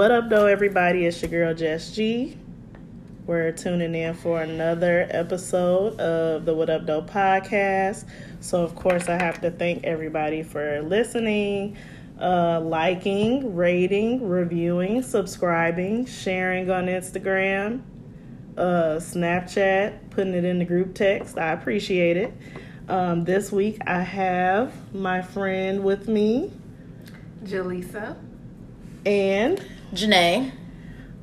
What up, doe, everybody? It's your girl, Jess G. We're tuning in for another episode of the What Up, Doe podcast. So, of course, I have to thank everybody for listening, uh, liking, rating, reviewing, subscribing, sharing on Instagram, uh, Snapchat, putting it in the group text. I appreciate it. Um, this week, I have my friend with me, Jaleesa. and Janae.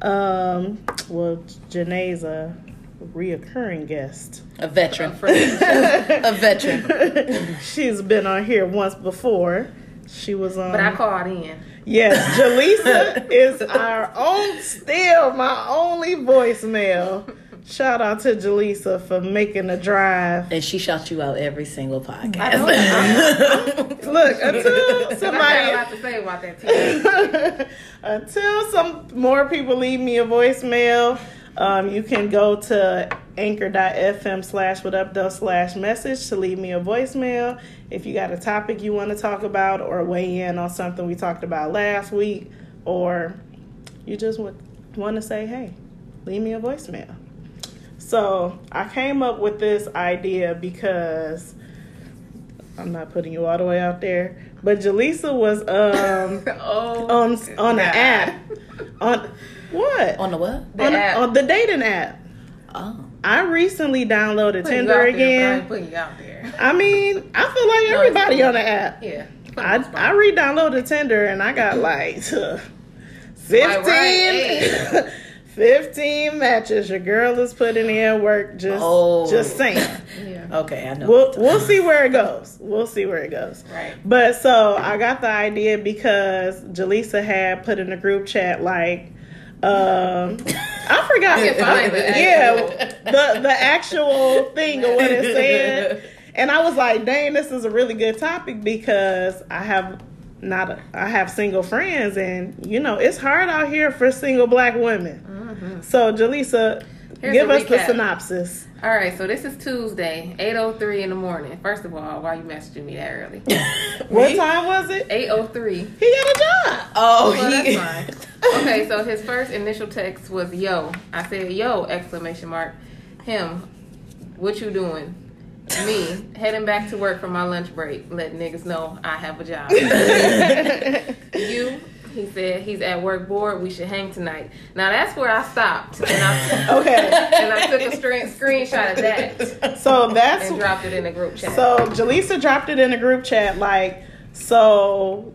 Um, well, Janae's a reoccurring guest. A veteran. But a veteran. She's been on here once before. She was on. But I called in. yes, Jaleesa is our own, still my only voicemail. Shout out to Jaleesa for making the drive. And she shouts you out every single I podcast. know. Look, until I got a somebody lot to say about that too. Until some more people leave me a voicemail, um, you can go to anchor.fm slash what up doe slash message to leave me a voicemail. If you got a topic you want to talk about or weigh in on something we talked about last week, or you just want to say, hey, leave me a voicemail. So I came up with this idea because I'm not putting you all the way out there, but Jaleesa was um oh, on on the app on what On the what? The on, app. on the dating app. Oh. I recently downloaded Putting you Tinder out there, but I again. ain't putting you out there. I mean, I feel like No, everybody it's- on the app. Yeah. I. I re-downloaded Tinder and I got like fifteen. right. 15 matches your girl is putting in work just Oh. just saying Yeah. Okay, I know. we'll, we'll see where it goes we'll see where it goes Right. But so I got the idea because Jaleesa had put in a group chat like um I forgot I find the yeah the the actual thing of what it said. And I was like, dang, this is a really good topic because I have not a, I have single friends and you know it's hard out here for single black women. Mm-hmm. So Jaleesa, Here's give a us the synopsis. All right. So this is Tuesday, eight oh three in the morning. First of all, why you messaging me that early? What time was it? Eight oh three. He got a job. oh, oh Well, he- that's fine. Okay, so his first initial text was "Yo." I said "Yo!" exclamation mark. Him, what you doing? Me heading back to work for my lunch break. Let niggas know I have a job. you, he said he's at work bored. We should hang tonight. Now that's where I stopped and I Okay. and I took a screen, screenshot of that So that's and dropped it in the group chat. So Jaleesa dropped it in the group chat, like, so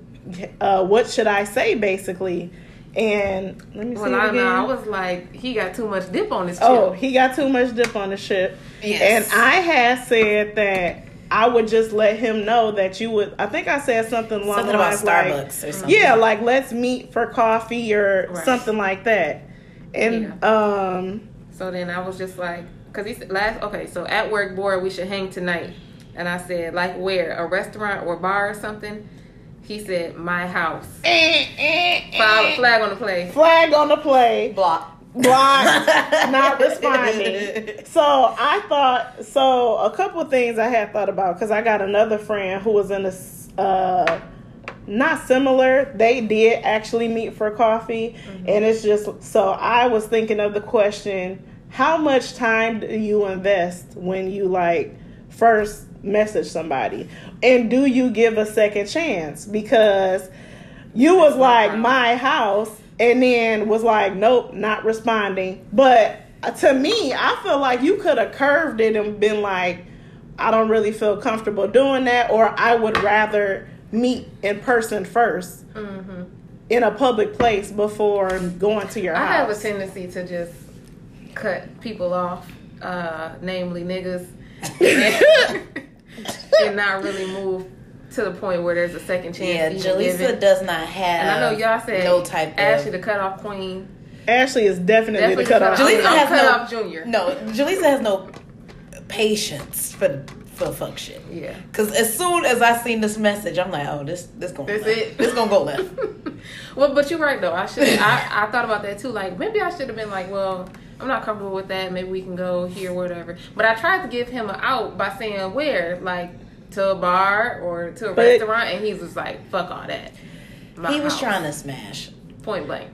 uh, what should I say, basically? And let me see well, it I again. know I was like, he got too much dip on his chip. oh, he got too much dip on the ship. Yes. And I had said that I would just let him know that you would. I think I said something along Something the about lines like, or something. yeah, like let's meet for coffee or Right. something like that. And um, So then I was just like, because he said last, okay, so at work board, we should hang tonight. And I said, like where? A restaurant or bar or something? He said, my house. eh, eh, eh, Flag, flag on the play. flag on the play. Block. Blocked, not responding. So I thought so. A couple things I had thought about because I got another friend who was in a, uh, not similar. They did actually meet for coffee, and it's just so I was thinking of the question: How much time do you invest when you like first message somebody, and do you give a second chance? Because you was like my house and then was like nope not responding but to me i feel like you could have curved it and been like i don't really feel comfortable doing that or i would rather meet in person 1st in a public place before going to your Mm-hmm. I have a tendency to just cut people off, uh, namely niggas, and, and not really move to the point where there's a second chance. even Jaleesa does not have. And I know y'all said no type Ashley of. the cutoff queen. ashley is definitely, Definitely the cutoff cut off. Jaleesa has cut no- off junior. No, Jaleesa has no patience for for fuck shit. Yeah. Cause as soon as I seen this message, I'm like, oh, this this gonna That's left. it. This gonna go left. well, but you're right though. I should. I, I thought about that too. Like maybe I should have been like, well, I'm not comfortable with that. Maybe we can go here, whatever. But I tried to give him an out by saying where, like to a bar or to a But- restaurant, and he's just like, fuck all that. My he was house. trying to smash. point blank.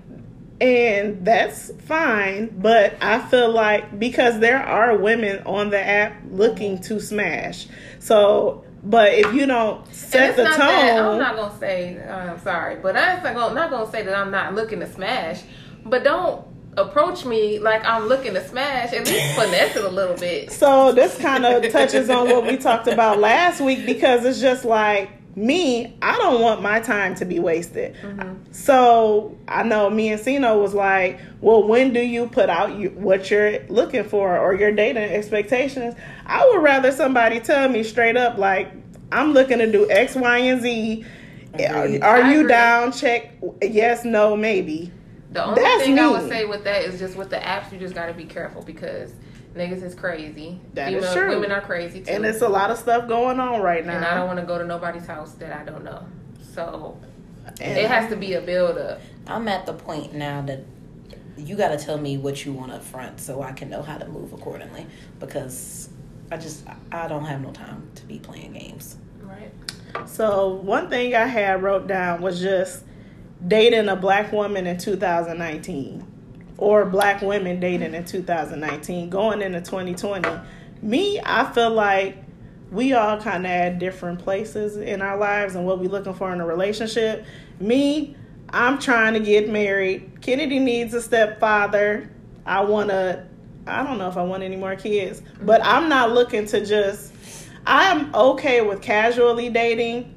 and that's fine. But I feel like because there are women on the app looking to smash, so. But if you don't And set the not tone, that- I'm not gonna say. uh, I'm sorry, but I'm not gonna, not gonna say that I'm not looking to smash. But don't approach me like I'm looking to smash. At least finesse it a little bit. So this kind of touches on what we talked about last week because it's just like me, I don't want my time to be wasted. Mm-hmm. So I know me and Sino was like, well, when do you put out you, what you're looking for or your dating expectations? I would rather somebody tell me straight up, like, I'm looking to do X, Y, and Z. Are, Agreed. are I you agree. down? Check yes, no, maybe. The only That's thing I would say with that is just with the apps, you just gotta be careful because niggas is crazy. That is Female- true. Women are crazy too. And it's a lot of stuff going on right now. and I don't want to go to nobody's house that I don't know. So And- it has to be a build up. I'm at the point now that you got to tell me what you want up front so I can know how to move accordingly because I just I don't have no time to be playing games. Right. So one thing I had wrote down was just dating a black woman in 2019 or black women dating in 2019 going into 2020. Me, I feel like we all kind of at different places in our lives and what we're looking for in a relationship. Me, I'm trying to get married. Kennedy needs a stepfather. I want to I don't know if I want any more kids, but I'm not looking to just I'm okay with casually dating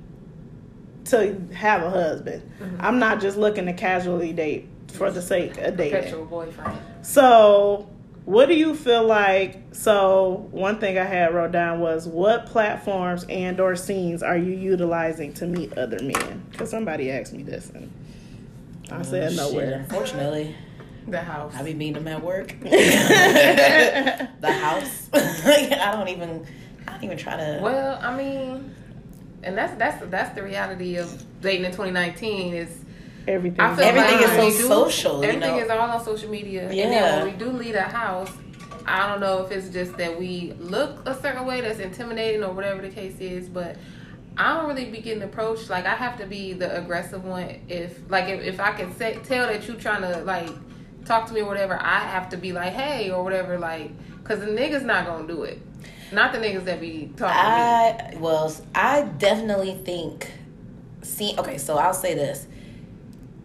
to have a husband. Mm-hmm. I'm not just looking to casually date for the sake of dating. Perpetual boyfriend. So, what do you feel like? So, one thing I had wrote down was what platforms and or scenes are you utilizing to meet other men? Because somebody asked me this, and I oh, said Oh, Shit, nowhere. Unfortunately, The house. I be meeting them at work. the house. I don't even. I don't even try to. Well, I mean, and that's that's that's the reality of dating in 2019 is Everything. Everything like is so do- social, you Everything know? is all on social media. And Yeah. then when we do leave a house, I don't know if it's just that we look a certain way that's intimidating or whatever the case is, but I don't really be getting approached. Like I have to be the aggressive one. If like if, if I can say, tell that you trying to like talk to me or whatever, I have to be like hey or whatever like because the niggas not gonna do it. Not the niggas that be talking to. I well, I definitely think. See, okay, so I'll say this.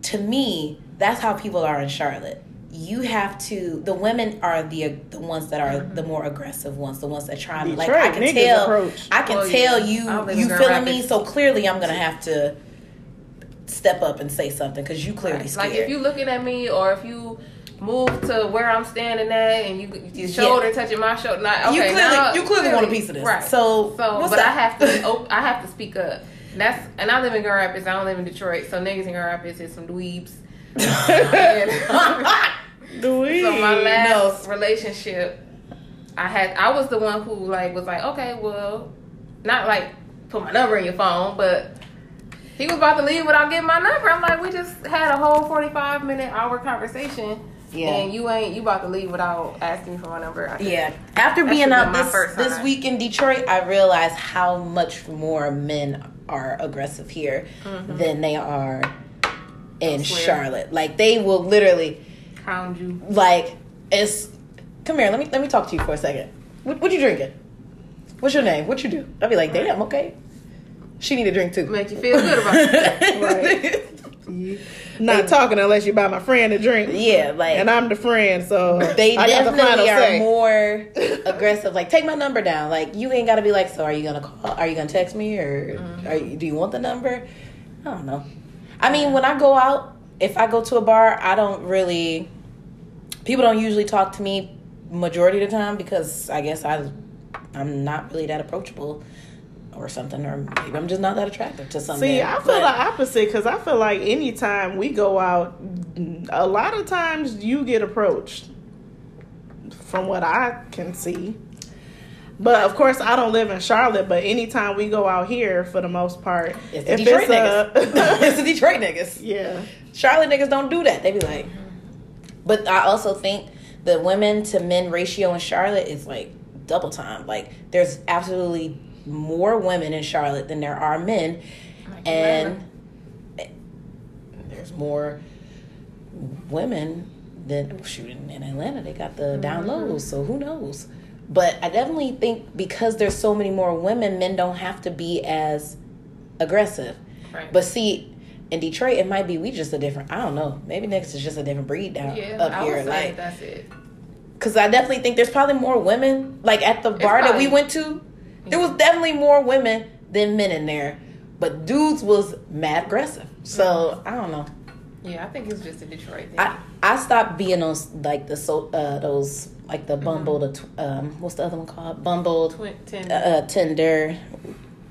To me, that's how people are in Charlotte. You have to. The women are the the ones that are mm-hmm. the more aggressive ones. The ones that try to like. I can tell. approach. I can oh, Well, tell yeah. You. You Grand feeling me? So clearly, I'm gonna have to step up and say something because you clearly Right. scared. Like if you looking at me or if you move to where I'm standing at and you your shoulder touching my shoulder, not okay. You clearly- now, you clearly want a piece of this. right? So, so but I have to, op- I have to speak up. That's and I live in Grand Rapids. I don't live in Detroit, so niggas in Grand Rapids is some dweebs. We? so my last relationship, I had I was the one who like was like, okay, well, not like put my number in your phone, but he was about to leave without getting my number. I'm like, we just had a whole 45 minute hour conversation. Yeah. And you ain't you about to leave without asking for my number. Yeah. After being out this this week in Detroit, I realized how much more men are aggressive here than they are in Mm-hmm. Charlotte. Like they will literally Hound you. like it's come here, let me let me talk to you for a second. What what you drinking? What's your name? What you do? I'll be like, damn, okay. She need a drink too. Make you feel good about yourself. Not talking unless you buy my friend a drink. Yeah, like And I'm the friend, so they I got the definitely are say. more aggressive. Like, take my number down. Like, you ain't got to be like, so are you gonna call? Are you gonna text me, or Mm-hmm. are you, do you want the number? I don't know. I mean, when I go out, if I go to a bar, I don't really. People don't usually talk to me majority of the time because I guess I, I'm not really that approachable, or something, or maybe I'm just not that attractive to some. See, men. I feel But- the opposite because I feel like anytime we go out, a lot of times you get approached, from what I can see. But of course, I don't live in Charlotte. But anytime we go out here, for the most part, It's the Detroit niggas. it's the Detroit niggas. yeah, Charlotte niggas don't do that. They be like, but I also think the women to men ratio in Charlotte is like double time. Like there's absolutely more women in Charlotte than there are men, and there's more women, than shooting in Atlanta they got the down Mm-hmm. lows, so who knows? But I definitely think because there's so many more women, men don't have to be as aggressive. Right. But see, in Detroit, it might be we just a different. I don't know. Maybe next is just a different breed down yeah, up I here. Like, that's it. because I definitely think there's probably more women. Like at the bar that we went to, there was definitely more women than men in there. But dudes was mad aggressive. So I don't know. Yeah, I think it's just a Detroit thing. I I stopped being on like the so uh those like the Bumble the um what's the other one called Bumble Twin, ten. uh, Tinder.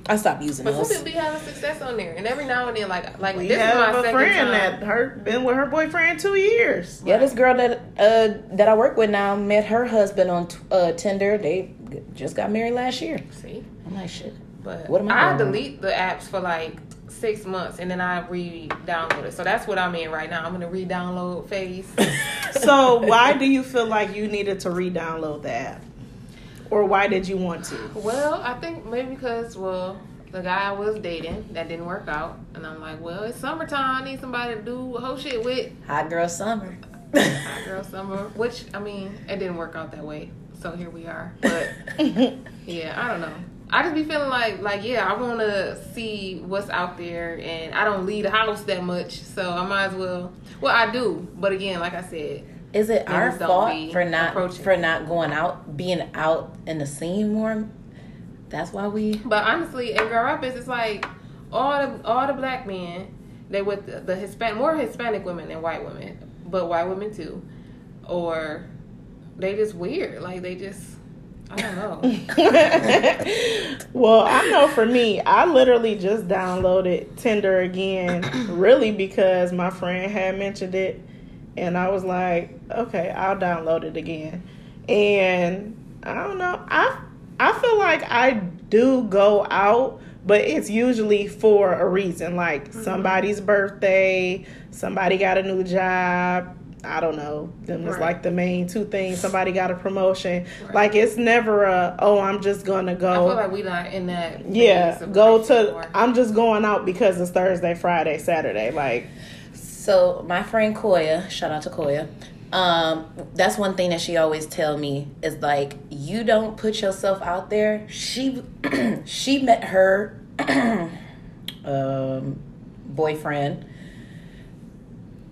I stopped using but some people be having success on there, and every now and then, like like We this is have my a second friend time. that her been with her boyfriend two years. Yeah, this girl that uh that I work with now met her husband on t- uh Tinder. They g- just got married last year. See, I'm like shit. but What am I I doing? delete the apps for like six months, and then I re-download it. So that's what I'm in right now. I'm in a re-download phase. So why do you feel like you needed to re-download the app, or why did you want to? Well, I think maybe because well, the guy I was dating that didn't work out, and I'm like, well, it's summertime. I need somebody to do a whole shit with. Hot girl summer. Hot girl summer, which I mean, it didn't work out that way. So here we are. But yeah, I don't know. I just be feeling like like yeah, I want to see what's out there, and I don't leave the house that much, so I might as well. Well, I do, but again, like I said, Is it our fault for not for not going out, being out in the scene more? That's why we. But honestly, in Girl Rapids, it's like all the all the black men they with the, the Hispanic more Hispanic women than white women, but white women too, or they just weird. Like they just I don't know. well, I know for me, I literally just downloaded Tinder again, really because my friend had mentioned it, and I was like, okay, I'll download it again. And I don't know, I I feel like I do go out, but it's usually for a reason, like mm-hmm. somebody's birthday, somebody got a new job. I don't know. Them is Right. like the main two things. Somebody got a promotion. Right. Like it's never a oh I'm just gonna I go. feel like we not in that. yeah, go to. anymore. I'm just going out because it's Thursday, Friday, Saturday. Like So my friend Koya, shout out to Koya. Um, that's one thing that she always tell me is like you don't put yourself out there. She she met her um, boyfriend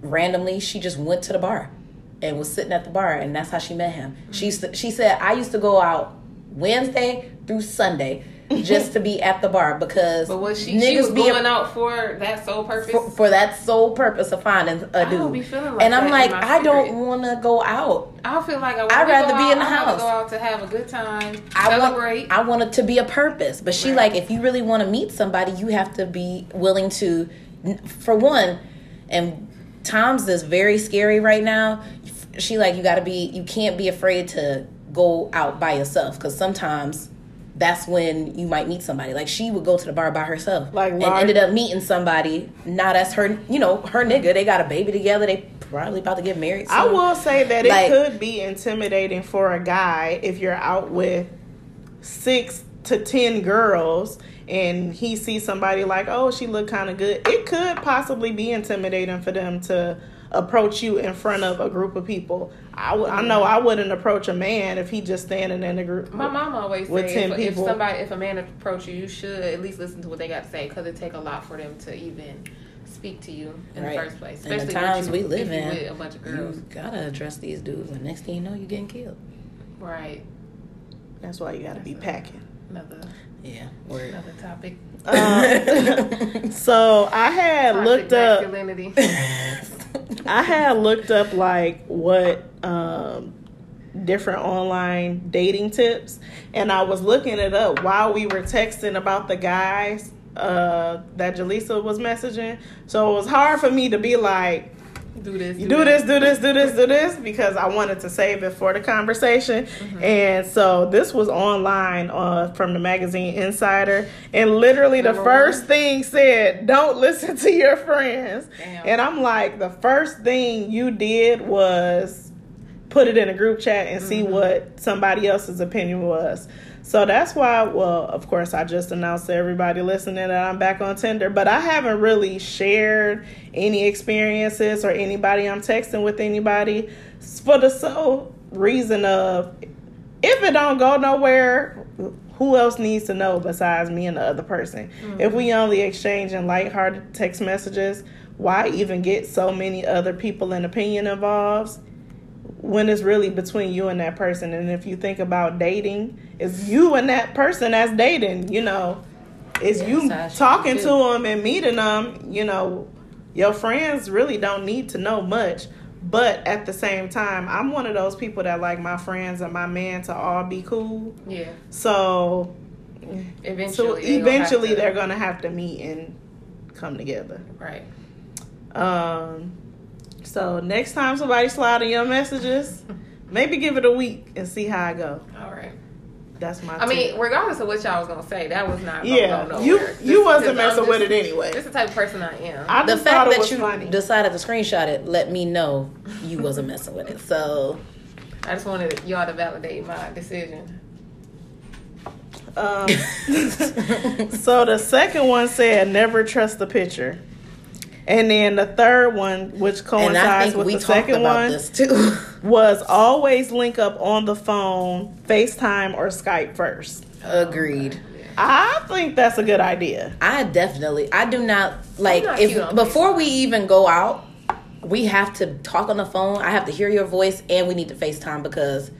randomly. She just went to the bar and was sitting at the bar, and that's how she met him. She used to, she said I used to go out Wednesday through Sunday just to be at the bar because But was she? She was going out for that sole purpose. for, for that sole purpose of finding a dude. don't be feeling like and I'm like, I don't want to go out. I feel like I I'd rather be in the I house. Go out to have a good time, I celebrate. want, I want it to be a purpose. But she Right. like, if you really want to meet somebody, you have to be willing to, for one, and times is very scary right now. She like, you got to be, you can't be afraid to go out by yourself because sometimes. That's when you might meet somebody. Like she would go to the bar by herself, Like, and ended up meeting somebody. Now that's her, you know, her nigga. They got a baby together. They probably about to get married. I will say that it could be intimidating for a guy if you're out with six to ten girls and he sees somebody like, oh, she look kind of good. It could possibly be intimidating for them to approach you in front of a group of people. I, w- I know I wouldn't approach a man if he just standing in a group. My mom always With say 10 if, if somebody, if a man approach you, you should at least listen to what they got to say because it take a lot for them to even speak to you in Right. the first place. And the Especially times you, we live in, with a bunch of girls, You gotta address these dudes, and next thing you know, you're getting killed. right? That's why you got to be packing. Another Yeah, word. another topic. Um, so I had Toxic looked up. I had looked up like what um, different online dating tips, and I was looking it up while we were texting about the guys uh, that Jaleesa was messaging. So it was hard for me to be like, do this. do that. this, do this, do this, do this, because I wanted to save it for the conversation. And so this was online uh, from the magazine Insider, and literally the Number first one? thing said, "Don't listen to your friends." Damn. And I'm like, the first thing you did was put it in a group chat and see mm-hmm. what somebody else's opinion was. So that's why, well, of course, I just announced to everybody listening that I'm back on Tinder, but I haven't really shared any experiences or anybody I'm texting with anybody for the sole reason of if it don't go nowhere, who else needs to know besides me and the other person? If we mm-hmm. only exchange exchanging lighthearted text messages, why even get so many other people and opinion involved? When it's really between you and that person. And if you think about dating, it's you and that person that's dating, you know, it's you that's talking to them and meeting them, you know, your friends really don't need to know much. But at the same time, I'm one of those people that like my friends and my man to all be cool. Yeah. So, Eventually. so gonna eventually to- they're gonna have to meet and come together. Right. Um, so next time somebody slide in your messages, maybe give it a week and see how I go. All right. That's my. I mean, regardless of what y'all was gonna say, that was not. Yeah, go you nowhere. you wasn't just- messing with it anyway. This is the type of person I am. I The just fact thought it that was you funny. decided to screenshot it let me know you wasn't messing with it. So I just wanted y'all to validate my decision. Um, so the second one said never trust the picture, and then the third one, which and I coincides think with we the talked second about one, this too. was always link up on the phone, FaceTime or Skype first. Agreed. I think that's a good idea. I definitely I do not like not if on before we even go out, we have to talk on the phone. I have to hear your voice and we need to FaceTime because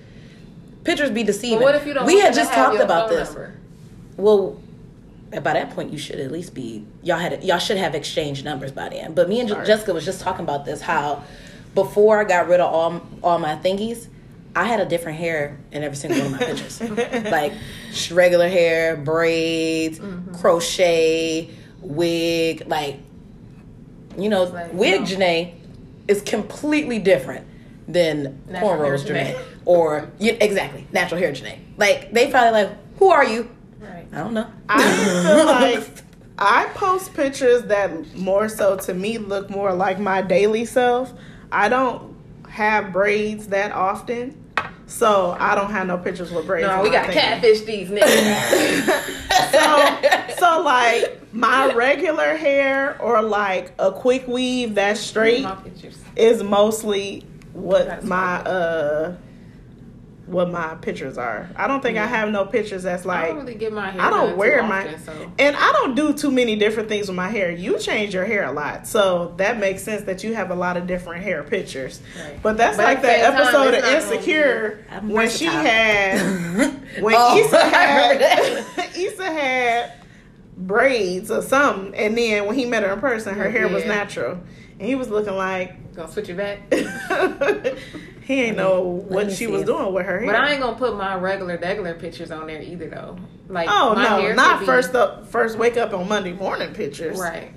pictures be deceiving. But what if you don't? we had just talked about this. number? Well, by that point, you should at least be y'all had y'all should have exchanged numbers by then. But me and Right. Jessica was just talking about this how before I got rid of all all my thingies, I had a different hair in every single one of my pictures, like regular hair, braids, Mm-hmm. crochet, wig, like you know, Like, wig no. Janae is completely different than Natural cornrows Janae. Janae or yeah, exactly natural hair Janae. Like they probably like, who are you? Right. I don't know. I feel like I post pictures that more so to me look more like my daily self. I don't have braids that often. So I don't have no pictures with braids. No, we got thing. catfish these niggas. So so like my regular hair or like a quick weave that's straight is mostly what my uh what my pictures are. I don't think I have no pictures that's I like don't really get my hair. I don't wear too my so. and I don't do too many different things with my hair. You change your hair a lot, so that makes sense that you have a lot of different hair pictures. Right. But that's But like that same time, episode of Insecure when she versatile. had when Oh, Issa had Issa had braids or something, and then when he met her in person, her hair was natural, and he was looking like Gonna switch it back. He ain't know what she was it. doing with her hair. But I ain't gonna put my regular, regular pictures on there either, though. Like, oh my no, hair not should be- first up, first wake up on Monday morning pictures. Right.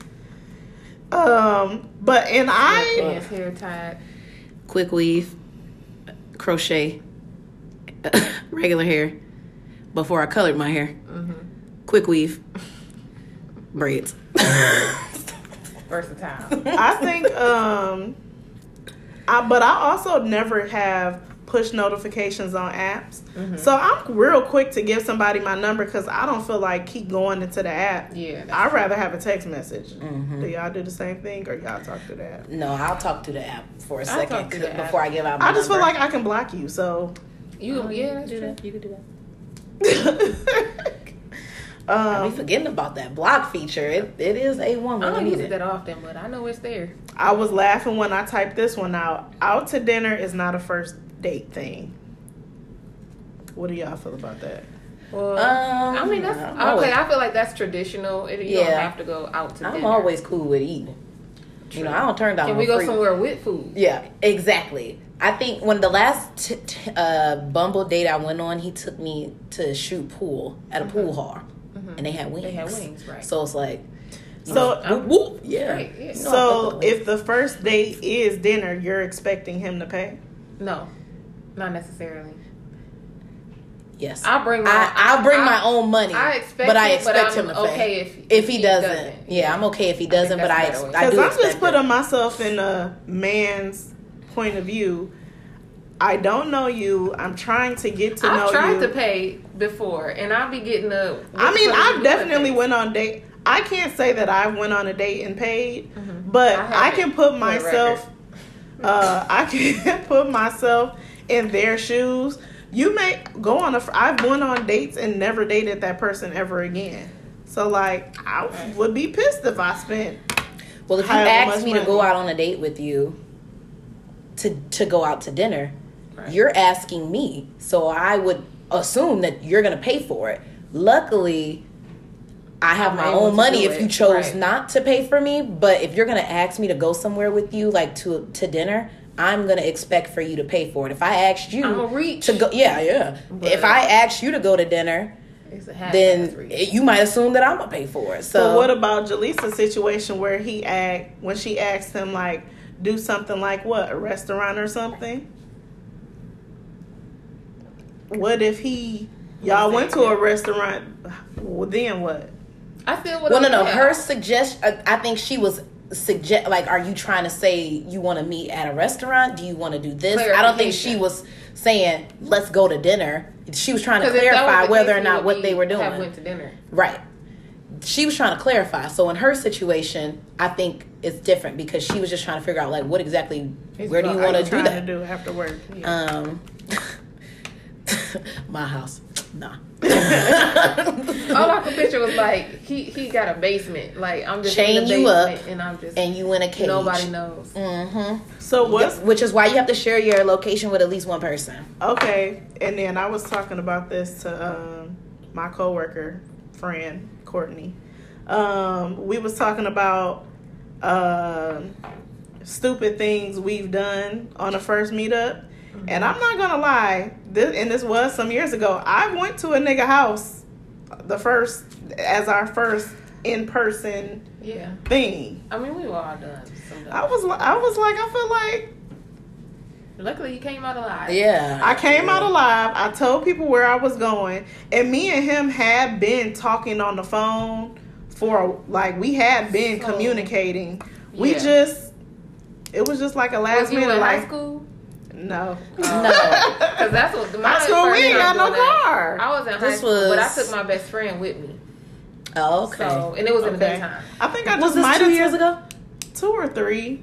Um, but and I Pants, hair tied. Quick weave, crochet, regular hair. Before I colored my hair, Mm-hmm. quick weave, braids. Versatile. I think um, I but I also never have push notifications on apps. Mm-hmm. So I'm real quick to give somebody my number because I don't feel like keep going into the app. Yeah, I'd rather have a text message. Mm-hmm. Do y'all do the same thing or y'all talk to the app? No, I'll talk to the app for a talk second to the app. before I give out my I just feel like I can block you, so You, Oh, yeah, you that's can do that. You can do that. I um, be forgetting about that block feature. It, it is a one I don't use need it that often, but I know it's there. I was laughing when I typed this one out. Out to dinner is not a first date thing. What do y'all feel about that? Well, Um, I mean, that's I'm okay. always- I feel like that's traditional. It, you don't Yeah. have to go out to I'm dinner. always cool with eating. You know, I don't turn down. Can we go free- somewhere with food? Yeah, exactly. I think when the last t- t- uh, Bumble date I went on, he took me to shoot pool at a pool hall, and they had wings. They had wings, right? So it's like, So- know, whoop, whoop, yeah. Right, yeah. You know, So the if the first date is dinner, you're expecting him to pay? No, not necessarily. yes, I bring my. I, I'll bring I- my own money, I expect but I it, but expect I'm him to pay. okay if if he, doesn't, yeah, I'm okay if he doesn't, but I, that's ex- better. I Because do I'm expect just it. putting myself in a man's point of view. I don't know you. I'm trying to get to know you. I've tried to pay before, and I'll be getting the. I mean, what are you I've definitely went on date. I can't say that I went on a date and paid, but Mm-hmm. I I, can put myself. Uh, I can put myself in their shoes. You may go on a. I've went on dates and never dated that person ever again. So like, I would be pissed if I spent. Well, if you However ask much me to go out on a date with you, to to go out to dinner, Right. you're asking me, so I would assume that you're gonna pay for it. Luckily, I have I'm my own money if it, you chose right. not to pay for me. But if you're gonna ask me to go somewhere with you, like to to dinner, I'm gonna expect for you to pay for it. If I asked you I'ma reach. to go, yeah, yeah. But- if I asked you to go to dinner, It's a half-ass then reach. you might assume that I'm gonna pay for it. So So what about Jaleesa's situation where he asked when she asked him like do something like what a restaurant or something? What if he y'all went to a restaurant? Well, then what? I feel would. Well, no, no. Her suggest. uh, I think she was suggest. Like, are you trying to say you want to meet at a restaurant? Do you want to do this? I don't think she was saying let's go to dinner. She was trying to Because if that was clarify whether case, or not what they were Have doing. went to dinner. Right. She was trying to clarify. So in her situation, I think it's different because she was just trying to figure out like what exactly. It's where do you want to do trying that? to do after work? Yeah. Um. my house. Nah. All I could picture was like he he got a basement. Like I'm just Chain in the you up, and I'm just and you in a cage. nobody knows. Mm-hmm. so what's Which is why you have to share your location with at least one person. okay? And then I was talking about this to um, my coworker friend Courtney. Um, we was talking about um stupid things we've done on a first meetup. And I'm not gonna lie, this and this was some years ago. I went to a nigga house the first as our first in person Yeah, thing. I mean we were all done. Some I was I was like I feel like Luckily you came out alive. Yeah. I came out alive. I told people where I was going, and me and him had been talking on the phone for like we had been So- communicating. We Yeah. just it was just like a last minute in high like school? No. No. Because that's what my High school, we first ain't got no doing that, car. I was in high This school, but I took my best friend with me. Oh, okay. So and it was in the Okay. daytime. I think I was just this might two years took- ago? two or three.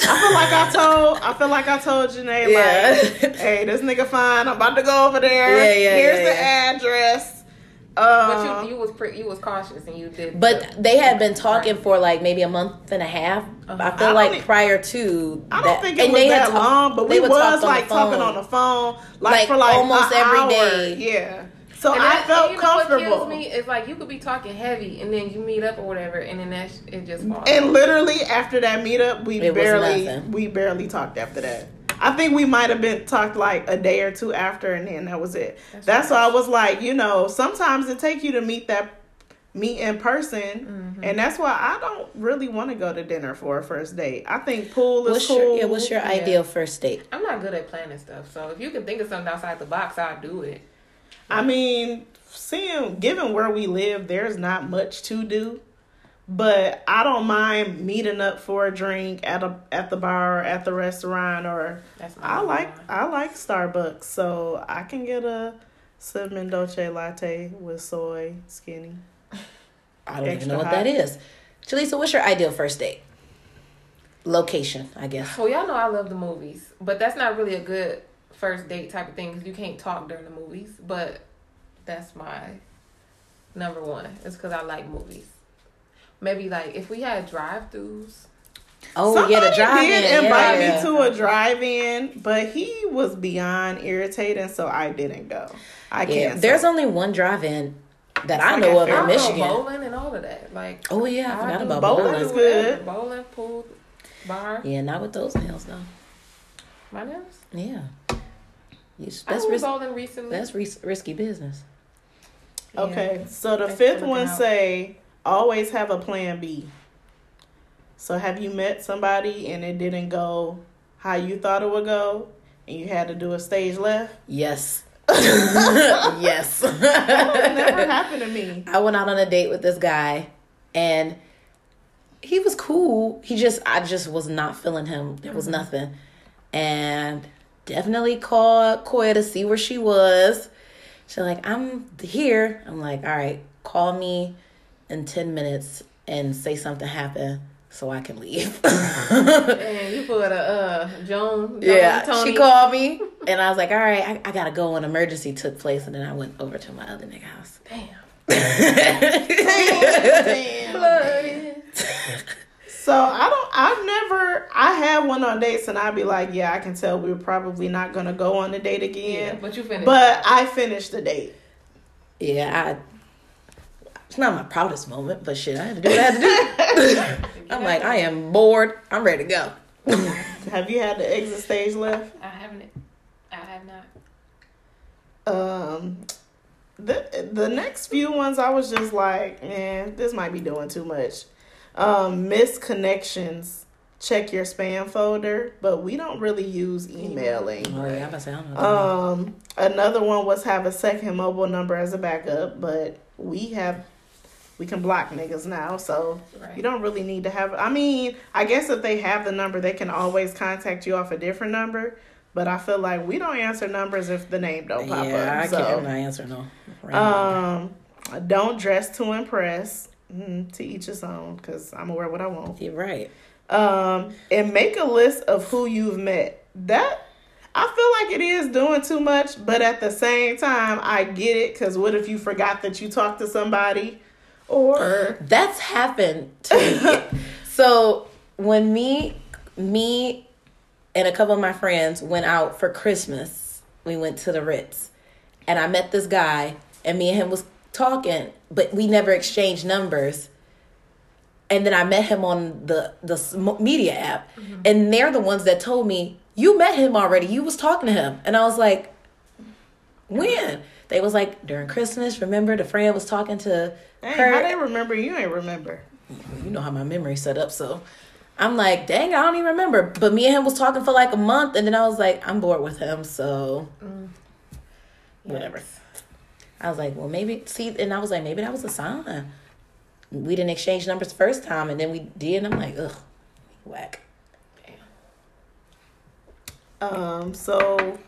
I feel like I told I feel like I told Janae Yeah. like, hey, this nigga fine. I'm about to go over there. Yeah, yeah, Here's yeah, the yeah. Address. But Um, you you was pre- you was cautious and you did. But they had been talking for like maybe a month and a half. Uh-huh. I I feel don't like prior to I don't that, think it and was they had that talk- long, but they we was talk like talking on the phone, like, Like, for like almost an every hour. day. Yeah. So And I that- felt and you know what comfortable. kills me is like you could be talking heavy and then you meet up or whatever and then that sh- it just falls. And literally after that meetup, we It barely we barely talked after that. I think we might have been talked like a day or two after, and then that was it. That's, That's why I was like, you know, sometimes it take you to meet that meet in person, Mm-hmm. and that's why I don't really want to go to dinner for a first date. I think pool is What's cool. your yeah, What's your Yeah. ideal first date? I'm not good at planning stuff, so if you can think of something outside the box, I'll do it. I mean, seeing given where we live, there's not much to do. But I don't mind meeting up for a drink at a at the bar or at the restaurant or That's I like one. I like Starbucks, so I can get a cinnamon dolce latte with soy skinny. I don't even Extra know what hot. that is. Jaleesa, what's your ideal first date? Location, I guess. Well, y'all know I love the movies, but that's not really a good first date type of thing because you can't talk during the movies. But that's my number one. It's because I like movies. Maybe like if we had drive-throughs. Oh Somebody yeah, the drive-in. did invite yeah. me to a drive-in, but he was beyond irritating, so I didn't go. I Yeah, can't. there's only one drive-in that I like know at of in Michigan. bowling and all of that. Like Oh yeah, I I forgot do about bowling bowling. is good. Bowling, pool, bar. Yeah, not with those nails though. My nails. Yeah, You- I that's went ris- bowling recently. that's ris- risky business. Okay, so the Thanks fifth one out. say always have a plan B. So have you met somebody and it didn't go how you thought it would go, and you had to do a stage left? Yes, yes. It never happened to me. I went out on a date with this guy, and he was cool. He just, I just was not feeling him. There was mm-hmm. nothing, and definitely called Koya to see where she was. She's like, I'm here. I'm like, all right, call me in 10 minutes and say something happened so I can leave. And you put a uh, Joan. Joan yeah, Tony. she called me and I was like, all right, I, I gotta go. An emergency took place and then I went over to my other nigga house. Damn. Damn. So I don't. I've never. I have went on dates and I'd be like, yeah, I can tell we're probably not gonna go on a date Yeah, again. but you finished. But I finished the date. yeah, I, it's not my proudest moment, but shit, I had to do what I had to do. I'm like, I am bored. I'm ready to go. Have you had the exit stage left? I haven't. I have not. Um, the the next few ones I was just like, man, this might be doing too much. Um, missed connections. Check your spam folder, but we don't really use emailing. Oh yeah, I'm about to say, I don't know. what Um, another one was have a second mobile number as a backup, but we have we can block niggas now, so Right. you don't really need to have. I mean, I guess if they have the number, they can always contact you off a different number. But I feel like we don't answer numbers if the name don't pop yeah, I up. can't. I'm So, not answering no. random um, don't dress to impress. Mm, to each his own, because I'm aware what I want. You're right. Um, and make a list of who you've met. That I feel like it is doing too much, but at the same time, I get it. Because what if you forgot that you talked to somebody, or That's happened to me. so when me, me, and a couple of my friends went out for Christmas, we went to the Ritz, and I met this guy, and me and him was talking, but we never exchanged numbers. And then I met him on the the media app, mm-hmm. and they're the ones that told me you met him already. You was talking to him, and I was like, when? They was like during Christmas. Remember, the friend was talking to Dang, her. how they remember you ain't remember? you know how my memory's set up, so I'm like, dang, I don't even remember. But me and him was talking for like a month, and then I was like, I'm bored with him, so whatever. I was like, well, maybe see, and I was like, maybe that was a sign. We didn't exchange numbers the first time, and then we did. And I'm like, ugh, whack. Um, so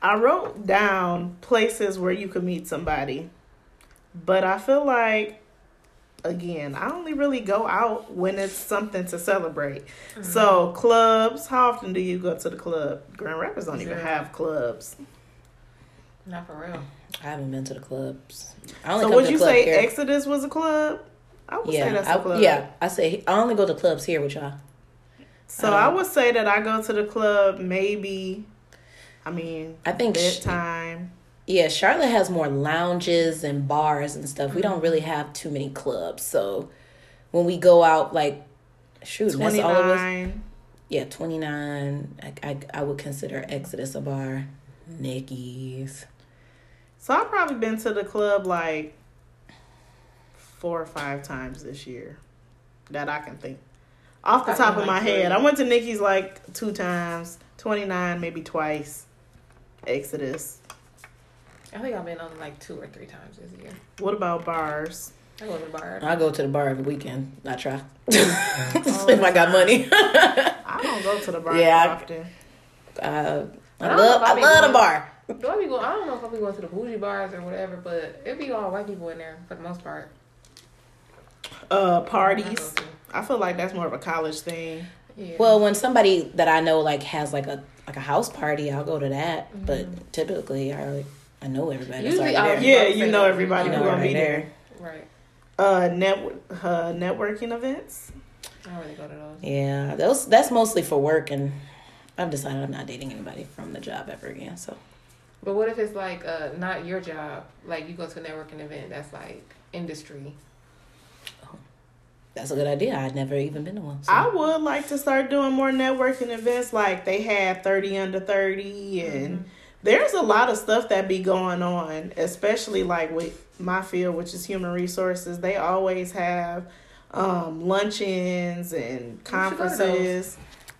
I wrote down places where you could meet somebody, but I feel like again, I only really go out when it's something to celebrate. So clubs, how often do you go to the club? Grand Rapids don't even have clubs. Not for real. I haven't been to the clubs. I only So come would to the you say here. Exodus was a club? I would say yeah, that's a I, club. yeah. I say I only go to clubs here with y'all. So Um, I would say that I go to the club maybe. I mean, I think sh- bedtime. Yeah, Charlotte has more lounges and bars and stuff. We mm-hmm. don't really have too many clubs. So when we go out, like, shoot, that's all of us. Yeah, 29. I, I, I would consider Exodus a bar. Nikki's. So I've probably been to the club like four or five times this year that I can think. Off the top of my head, three. I went to Nikki's like two times, 29 maybe twice. Exodus. I think I've been on like two or three times this year. What about bars? I go to the bar. I go to the bar every weekend. I try. if I got money. I don't go to the bar Yeah, I- often. uh, I I don't love, know if I I be love the bar. Do I be going? I don't know if I be going to the bougie bars or whatever, but it be all white people in there for the most part. Uh, parties. go. I feel like that's more of a college thing. Yeah. Well, when somebody that I know like has like a like a house party, I'll go to that. But typically, I already, I know everybody. that's Usually already there. Yeah, you know that. everybody You who know gonna be already there. right. Uh, net uh, networking events. I don't really go to those. Yeah, those that's mostly for work, and I've decided I'm not dating anybody from the job ever again. So But what if it's like uh not your job? Like you go to a networking event that's like industry. that's a good idea. I'd never even been to one. So. I would like to start doing more networking events like they had 30 under 30 and there's a lot of stuff that be going on, especially like with my field which is human resources. They always have um luncheons and should go to those. conferences.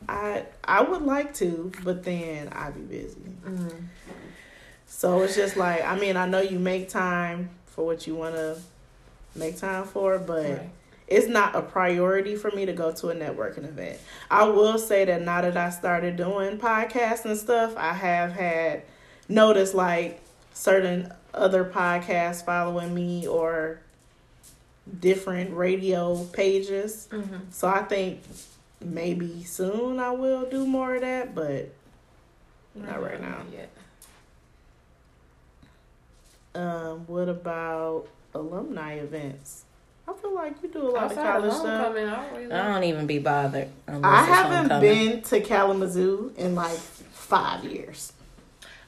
I I would like to, but then I'd be busy. Mm. So it's just like I mean, I know you make time for what you want to make time for, but Right. It's not a priority for me to go to a networking event. I will say that now that I started doing podcasts and stuff, I have had noticed like certain other podcasts following me or different radio pages. Mm-hmm. So I think maybe soon I will do more of that, but Not right now. Yet. um what about alumni events? I feel like you do a lot Outside of of college stuff. homecoming, I always I don't even be bothered. I haven't been to Kalamazoo in like five years.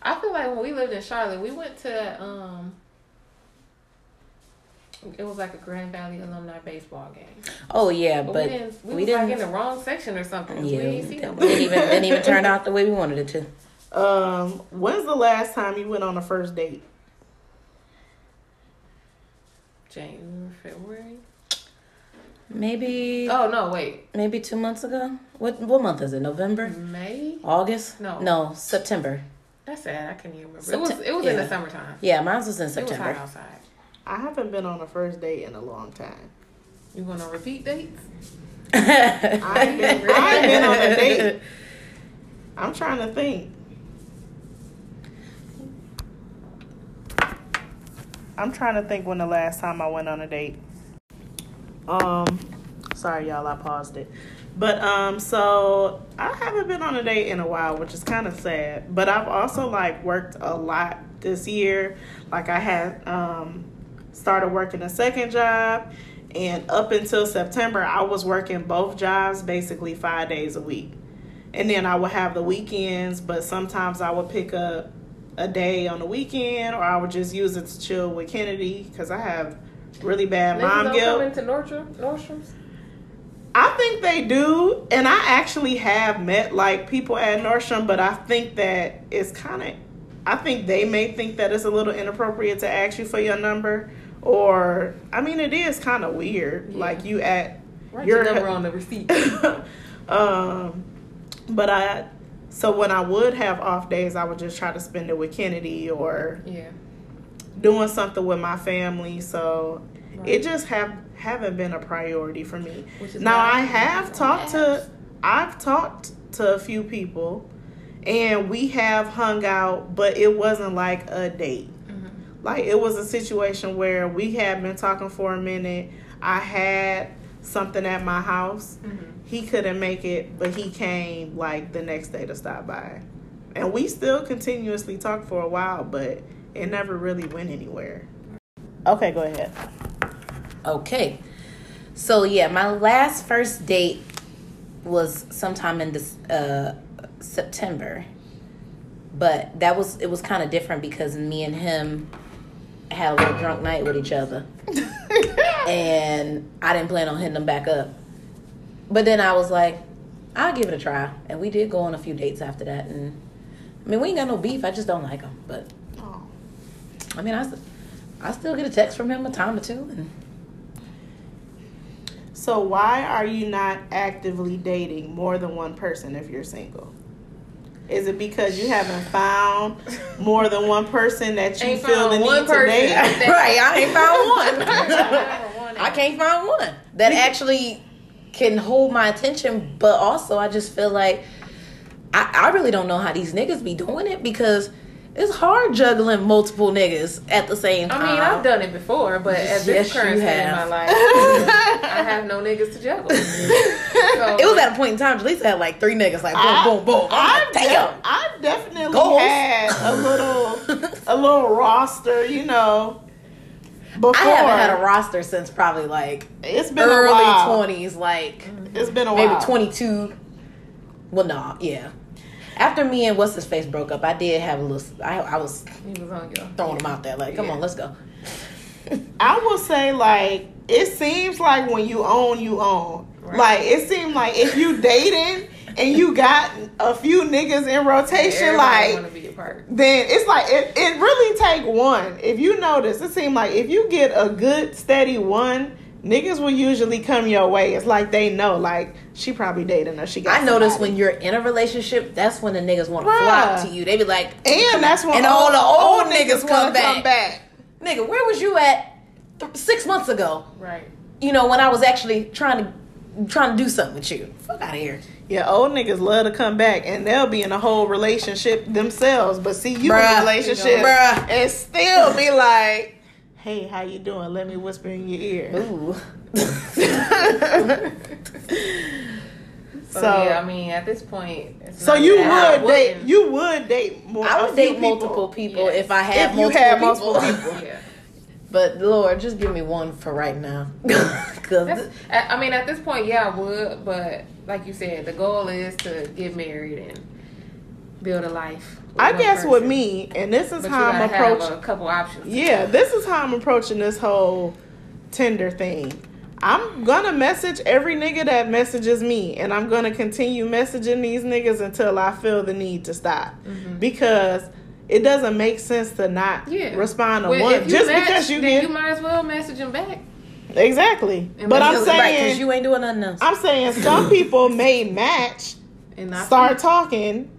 I feel like when we lived in Charlotte, we went to um it was like a Grand Valley alumni baseball game. Oh yeah, But, but we didn't we, we was didn't- in the wrong section or something. 'cause yeah, we didn't see didn't even didn't even turn out the way we wanted it to. Um, when's the last time you went on a first date? January, February. Maybe Oh no, wait. maybe two months ago. What what month is it? November, May? August? No. no September. That's sad. I can't even remember. Septem- it was it was in the summertime. Yeah, mine was in September. It was hot September. outside. I haven't been on a first date in a long time. You want to repeat dates? I ain't been, I ain't been on a date. I'm trying to think. I'm trying to think when the last time I went on a date. Um, sorry y'all, I paused it. But um, so I haven't been on a date in a while, which is kind of sad. But I've also like worked a lot this year. Like I had um started working a second job, and up until September, I was working both jobs basically five days a week. And then I would have the weekends, but sometimes I would pick up a day on the weekend, or I would just use it to chill with Kennedy because I have really bad Niggas mom don't guilt. come into Nordstrom, Nordstrom's. I think they do, and I actually have met like people at Nordstrom, but I think that it's kind of, I think they may think that it's a little inappropriate to ask you for your number, or I mean, it is kind of weird, Yeah. like you at Write your your number on the receipt. um, but I, so when I would have off days, I would just try to spend it with Kennedy or yeah. doing something with my family. So Right. it just have haven't been a priority for me. Now I have talked to. I've talked to a few people and we have hung out, but it wasn't like a date. Mhm. Like it was a situation where we had been talking for a minute. I had something at my house. Mhm. He couldn't make it, but he came like the next day to stop by. And we still continuously talked for a while, but it never really went anywhere. Okay, go ahead. Okay. So yeah, my last first date was sometime in this uh September. But that was it was kind of different because me and him had a little drunk night with each other. and I didn't plan on hitting them back up. But then I was like, I'll give it a try. And we did go on a few dates after that and I mean, we ain't got no beef. I just don't like him. But Oh. I mean, I I still get a text from him a time or two and So why are you not actively dating more than one person if you're single? Is it because you haven't found more than one person that you Ain't feel the need to date? Right, I ain't found one. I can't find one that actually can hold my attention, but also I just feel like I, I really don't know how these niggas be doing it because it's hard juggling multiple niggas at the same time. I mean, I've done it before, but at Yes, this current stage in my life, I have no niggas to juggle. So, It was at a point in time, Jaleesa had like three niggas, like boom, I- boom, boom. I'm I've, like, de- damn. I've definitely Goals. had a little a little roster, you know. Before I haven't had a roster since probably like it's been early twenties, like It's been a maybe while. 22 well no yeah after me and what's his face broke up i did have a little i, I was he was on throwing him out there like come Yeah. on let's go I will say like it seems like when you own, you own. Right. Like it seemed like if you dating and you got a few niggas in rotation, like want to be a part. then it's like it, it really take one. If you notice, it seems like if you get a good steady one, niggas will usually come your way. It's like they know, like she probably dating or she got. i noticed somebody. when you're in a relationship that's when the niggas want to Bruh. flock to you they be like and that's when and all the old old niggas come wanna back. come back. nigga where was you at th- six months ago Right. you know, when I was actually trying to trying to do something with you. Fuck out of here. Yeah, old niggas love to come back and they'll be in a whole relationship themselves, but see you in a relationship Bruh. and still be like, "Hey, how you doing? Let me whisper in your ear." Ooh. So, So- yeah, I mean, at this point, it's So not you that would date you would date more. I a would few date multiple people Yes. if I had If you multiple had people. multiple people. Yeah. But Lord, just give me one for right now. Cause I I mean, at this point, yeah, I would, but like you said, the goal is to get married and build a life. I one guess with me, and this is but how you I'm have approaching. a couple options. Yeah, this is how I'm approaching this whole Tinder thing. I'm gonna message every nigga that messages me, and I'm gonna continue messaging these niggas until I feel the need to stop. Because it doesn't make sense to not Mm-hmm. Yeah. respond to Well, one just match, because you then get you might as well message him back. exactly. And But I'm right, saying you ain't doing nothing else. I'm saying some people may match, And not start talking,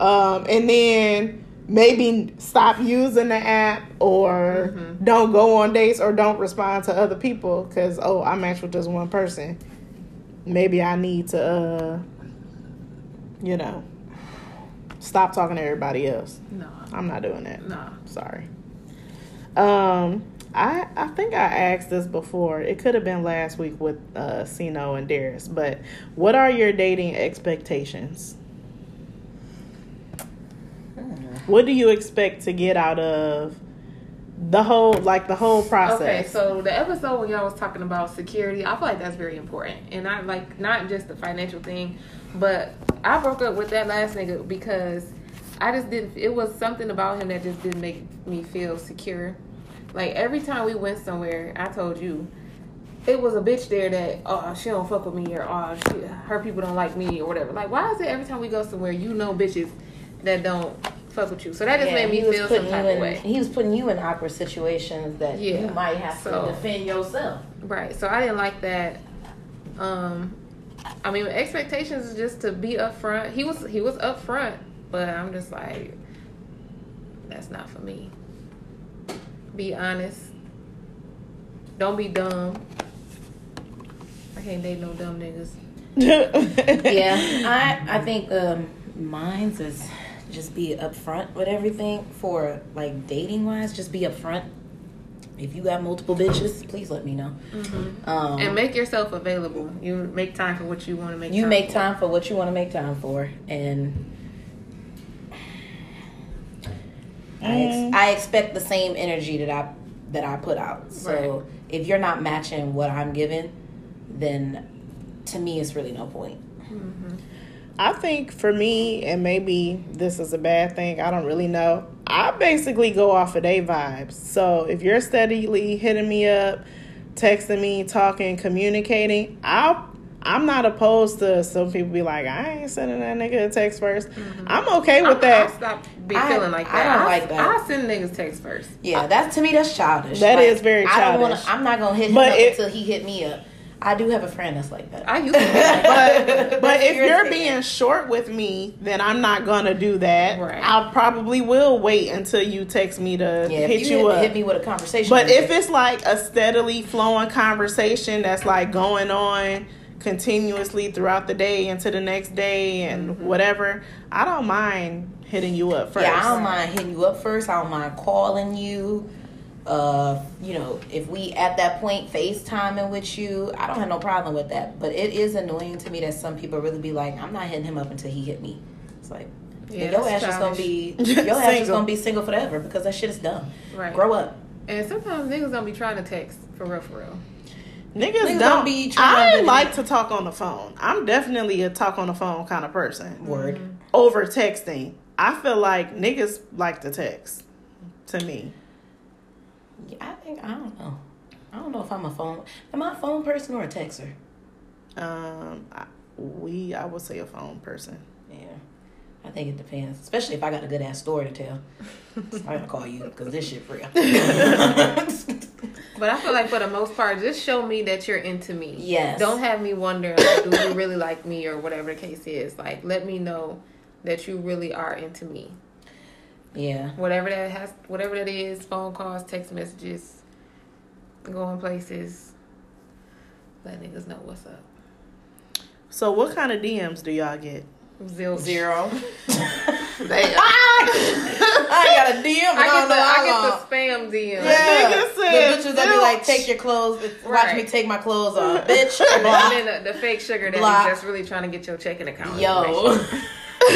um, and then maybe stop using the app or Mm-hmm. don't go on dates or don't respond to other people because oh I matched with just one person. Maybe I need to, uh, you know, stop talking to everybody else. no, I'm not doing that. no. Sorry. Um, I I think I asked this before. It could have been last week with uh Sino and Darius, but what are your dating expectations? What do you expect to get out of the whole like the whole process? Okay, so the episode when y'all was talking about security, I feel like that's very important, and I like not just the financial thing, but I broke up with that last nigga because I just didn't. It was something about him that just didn't make me feel secure. Like every time we went somewhere, I told you. It was a bitch there that oh she don't fuck with me or oh she, her people don't like me or whatever. Like why is it every time we go somewhere you know bitches that don't fuck with you? So that just Yeah, made me he was feel some putting type you of in, way. He was putting you in awkward situations that Yeah, you might have so- to defend yourself. Right. So I didn't like that. Um, I mean, expectations is just to be upfront. He was he was upfront, but I'm just like, that's not for me. Be honest. Don't be dumb. I can't date no dumb niggas. yeah, I I think um, mine's is just be upfront with everything for like dating wise. Just be upfront. If you got multiple bitches, please let me know. Um, And make yourself available. You make time for what you want to make. you time make for. time for what you want to make time for, and I, Mm. ex- I expect the same energy that I that I put out. So Right. if you're not matching what I'm giving, then to me, it's really no point. I think for me, and maybe this is a bad thing, I don't really know. I basically go off of their vibes. So if you're steadily hitting me up, texting me, talking, communicating, I'll I'm not opposed to some people be like, I ain't sending that nigga a text 1st mm-hmm. I'm okay with I, that. I stopped be I- feeling like that. I don't like that. I send niggas text first. Yeah, that's to me that's childish. That That is is very I don't wanna, childish. I'm not gonna hit him But up it- until he hit me up. I do have a friend that's like that. I used to be like that. but but if you're being short with me, then I'm not gonna do that. Right. I probably will wait until you text me to yeah, if hit you, you, hit, up. hit me with a conversation. But if it, it's like a steadily flowing conversation that's like going on continuously throughout the day into the next day and mm-hmm. whatever, I don't mind hitting you up first. yeah, I don't mind hitting you up first. I don't mind calling you. Uh, you know, if we at that point FaceTiming with you, I don't have no problem with that. But it is annoying to me that some people really be like, I'm not hitting him up until he hit me. It's like Yeah, your that's ass just gonna be your ass just Single. gonna be single forever because that shit is dumb. Right. Grow up. And sometimes niggas don't be trying to text for real, for real. Niggas, Niggas don't, don't be trying I to- like to talk on the phone. I'm definitely a talk on the phone kind of person. Word. Over texting. I feel like niggas like to text to me. Yeah, I think I don't know. I don't know if I'm a phone. Am I a phone person or a texter? Um, I, we, I would say a phone person. Yeah, I think it depends. Especially if I got a good ass story to tell. I'm gonna call you because this shit for real. But I feel like for the most part, just show me that you're into me. Yes. Don't have me wondering, like, do you really like me or whatever the case is. Like, let me know that you really are into me. Yeah, Whatever that has, whatever that is, phone calls, text messages, going places. let niggas know what's up. So, what kind of DMs do y'all get? Zilch. Zero. They, I got a DM. I get the I I get the spam DM. Yeah, Nigga the said, bitches that be like, take your clothes, watch Right. me take my clothes off, bitch. And Block. then the, the fake sugar daddy Block. that's really trying to get your checking account. Yo, information.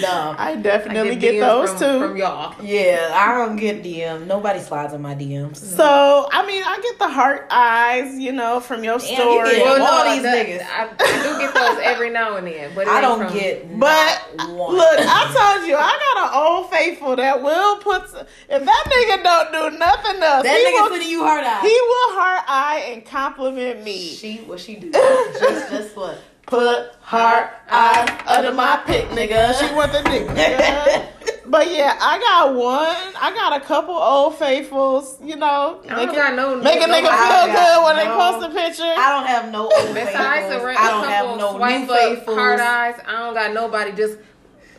no. I I definitely get get, those from, too. from y'all. Yeah, I don't get DM. Nobody slides on my DMs. so, I mean, I get the heart eyes, you know, from your Damn, story. get Well, all no, these the- niggas. I, I do get those every now and then, but I don't from- get But uh, one. look, I told you, I got an old faithful that will put. s- If that nigga don't do nothing else, that he nigga will, sending you hard eye. he will heart eye and compliment me. she what she do? just just what? Put heart eyes under my pick, nigga. She want the dick, nigga. But yeah, I got one. I got a couple old faithfuls. You know, I don't got no- make a nigga I feel got good when they post a picture. I don't have no old Besides faithfuls. a, re- I don't have no swipe new up faithfuls. hard eyes, I don't got nobody just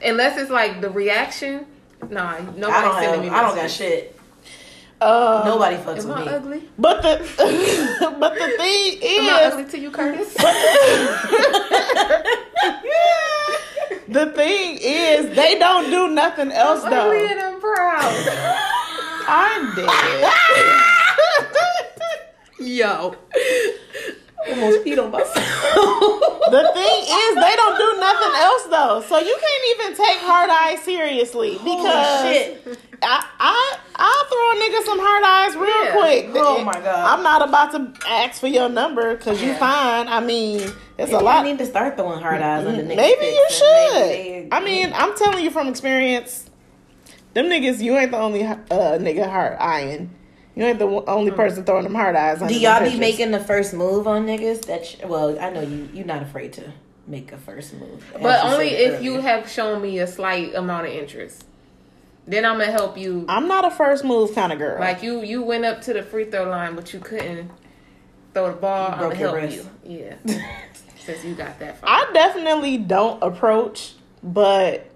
unless it's like the reaction. Nah, I nobody sending have. me. I don't got shit. Um, Nobody fucks Am with I me. ugly? But the but the thing Am I is, ugly to you, Curtis? the thing is, they don't do nothing else I'm ugly though. and I'm proud. I'm dead. Yo, almost peed on myself. The thing is, they don't do nothing else though. So you can't even take hard eyes seriously because shit. I I I'll throw a nigga some hard eyes real Yeah. quick. Oh, my God. I'm not about to ask for your number because you fine. I mean, it's a lot. need to start throwing hard eyes on the niggas. Maybe you should. maybe I mean, I'm telling you from experience. Them niggas, you ain't the only uh, nigga hard eyeing. You ain't the only person throwing them hard eyes. do y'all be making the first move on niggas? That sh- well, I know you. You're not afraid to make a first move, But only if earlier. you have shown me a slight amount of interest. Then I'm gonna help you. I'm not a first move kind of girl. Like you, you went up to the free throw line, but you couldn't throw the ball. I'm gonna help wrist. you. Yeah, since you got that far. I definitely don't approach, but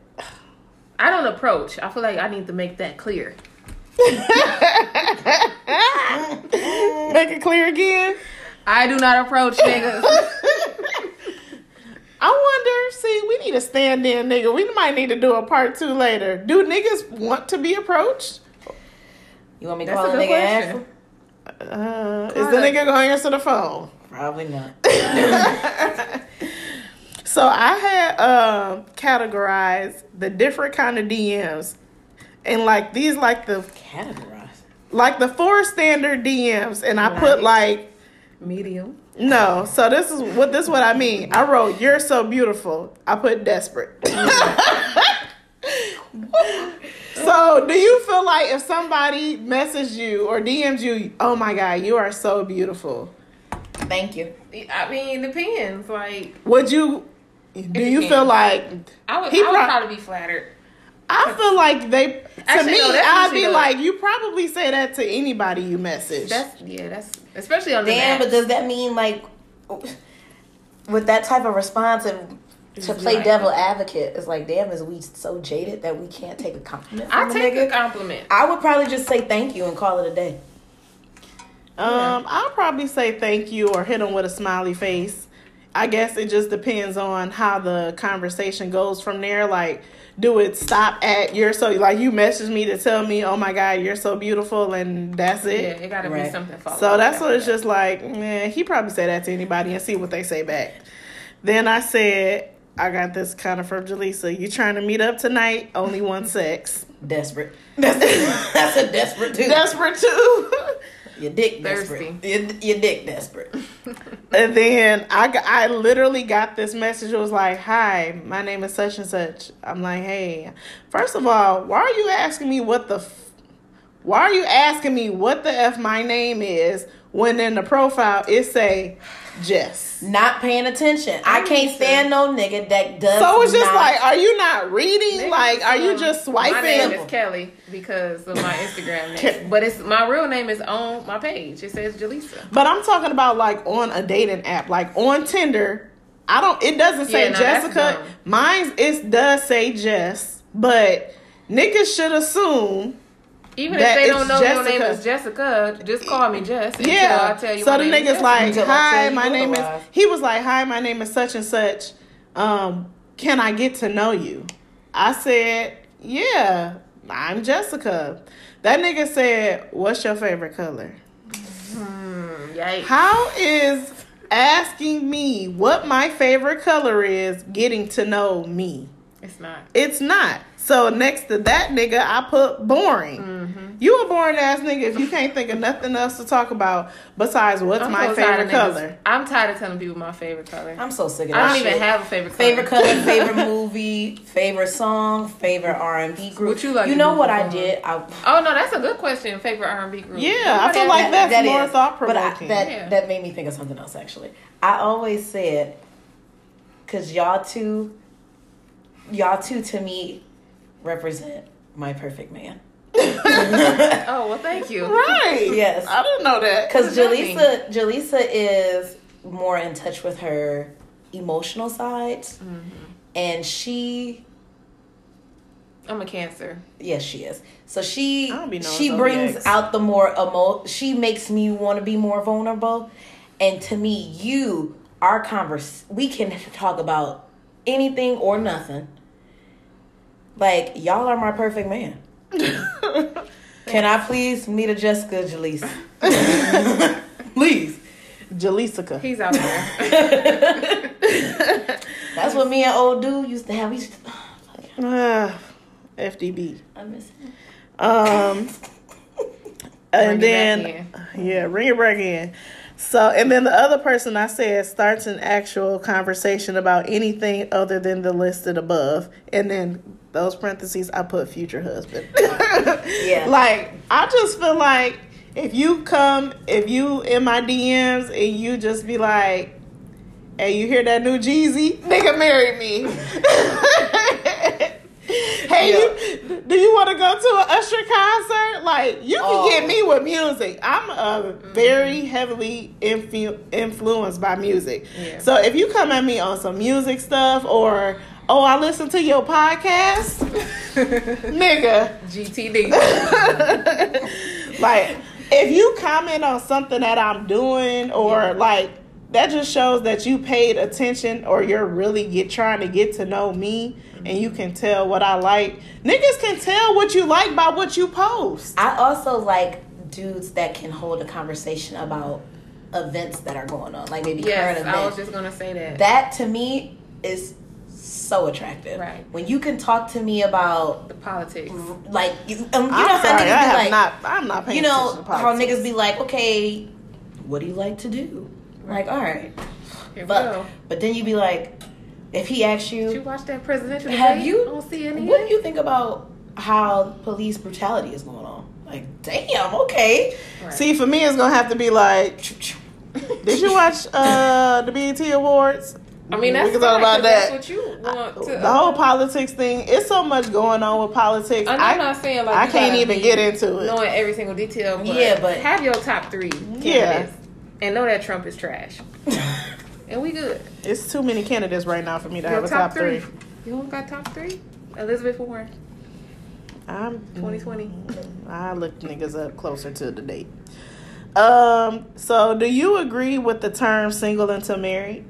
I don't approach. I feel like I need to make that clear. make it clear again. I do not approach niggas. I wonder. See, we need a stand-in nigga. We might need to do a part two later. Do niggas want to be approached? You want me to That's call a a good nigga question. Ashley? Uh, is the her. nigga going to answer the phone? Probably not. So I had um categorized the different kind of DMs, and like these, like the Categorize. like the four standard DMs, and I put like Medium. no. So this is what this is what I mean. I wrote "You're so beautiful." I put desperate. so do you feel like if somebody messaged you or DMs you, oh my god, you are so beautiful? Thank you. I mean, it depends. Like Would you? Do you depends. feel like I would, I would prob- probably be flattered. I feel like they to Actually, me, no, I'd be the- like, you probably say that to anybody you message. That's yeah. That's especially on the Damn, but does that mean like with that type of response and to Just play like- devil advocate, it's like, damn, is we so jaded that we can't take a compliment I from a take nigga? a compliment. I would probably just say thank you and call it a day. um, I'll probably say thank you or hit them with a smiley face. I guess it just depends on how the conversation goes from there. Like, do it stop at you're so like you message me to tell me, oh my god, you're so beautiful, and that's it. Yeah, it. it got to Right. be something. followed So that's what it's that. just like. Man, he probably say that to anybody and see what they say back. Then I said, I got this kind of from Jaleesa. You trying to meet up tonight? Only one sex. Desperate. That's, that's a desperate too. Desperate too. Your dick Thirsty. desperate. Your, your dick desperate. and then I I literally got this message. It was like, "Hi, my name is such and such." I'm like, "Hey, first of all, why are you asking me what the, f- why are you asking me what the f my name is when in the profile it say Jess?" Not paying attention. I can't stand no nigga that does. So it's just not- like, are you not reading? Niggas, like, are you um, just My name swiping? is Kelly because of my Instagram name, but it's my real name is on my page. It says Jaleesa. But I'm talking about like on a dating app, like on Tinder. I don't. It doesn't say Yeah, no, Jessica. dumb. Mine it does say Jess, but niggas should assume Even that if they don't know your name is Jessica, just call me Jess. Until Yeah. I tell you so my the name nigga's Jessica. like, Until I tell "Hi, my name is." He was like, "Hi, my name is such and such. Um, can I get to know you?" I said, "Yeah, I'm Jessica." That nigga said, "What's your favorite color?" Hmm, yikes. How is asking me what my favorite color is getting to know me? It's not. It's not. So next to that nigga, I put boring. Mm-hmm. You a boring ass nigga if you can't think of nothing else to talk about besides what's I'm my so favorite color. I'm tired of telling people my favorite color. I'm so sick of I don't shit. even have a favorite color. Favorite color, favorite movie, favorite song, favorite R and B group. What you like You know what I did? I, Oh no, that's a good question. Favorite R&B group. Yeah, I feel has like that. that's more is. thought But I, provoking. that Yeah. that made me think of something else actually. I always said, cause y'all two, y'all two to me represent my perfect man. Oh well, thank you. Right. Yes. I didn't know that. Cause does that? Jaleesa, Jaleesa is more in touch with her emotional sides, Mm-hmm. and she I'm a Cancer. Yes, she is. So she I don't be knowing she brings zodiacs. out the more emo. She makes me want to be more vulnerable, and to me, you our converse. We can talk about anything or nothing. Like y'all are my perfect man. Can I please meet a Jessica Jaleesa? please. Jaleesica. He's out there. That's what me and old dude used to have. We used to, Ah, FDB. I miss him. Um, and Bring it then back yeah, bring it back in. So, and then the other person I said starts an actual conversation about anything other than the listed above, and then those parentheses I put future husband. Yeah. like I just feel like if you come, if you in my DMs and you just be like, "Hey, you hear that new Jeezy? Nigga, marry me." hey, you, do you want to go to an Usher concert? Like, you can Oh. get me with music. I'm uh, very heavily influ- influenced by music. Yeah. So if you come at me on some music stuff or, oh, I listen to your podcast, nigga. GTD. like, if you comment on something that I'm doing or like, that just shows that you paid attention or you're really get trying to get to know me and you can tell what I like. Niggas can tell what you like by what you post. I also like dudes that can hold a conversation about events that are going on, like maybe current yes, events. I was just gonna say that. that to me is so attractive. Right. When you can talk to me about the politics. like you, um, you know I'm how sorry, niggas be I have like not. I'm not paying you know to how niggas be like, okay, what do you like to do? Like, all right, Here but go. but then you be like, if he asks Did you you, watch that presidential have debate you? on CNN? What do you think about how police brutality is going on? Like, damn, okay. Right. See, for me, it's gonna have to be like, did you watch uh the BET Awards? I mean, that's we can talk fine, about 'cause that. That's what you want to. the whole politics thing. It's so much going on with politics. I'm I, not saying like I can't even get into it. knowing every single detail. But Yeah, but- have your top three Yeah. and know that Trump is trash, and we good. It's too many candidates right now for me to Your have a top three. You don't got top three? Elizabeth Warren, I'm 2020. I looked niggas up closer to the date. Um. So, do you agree with the term "single until married"?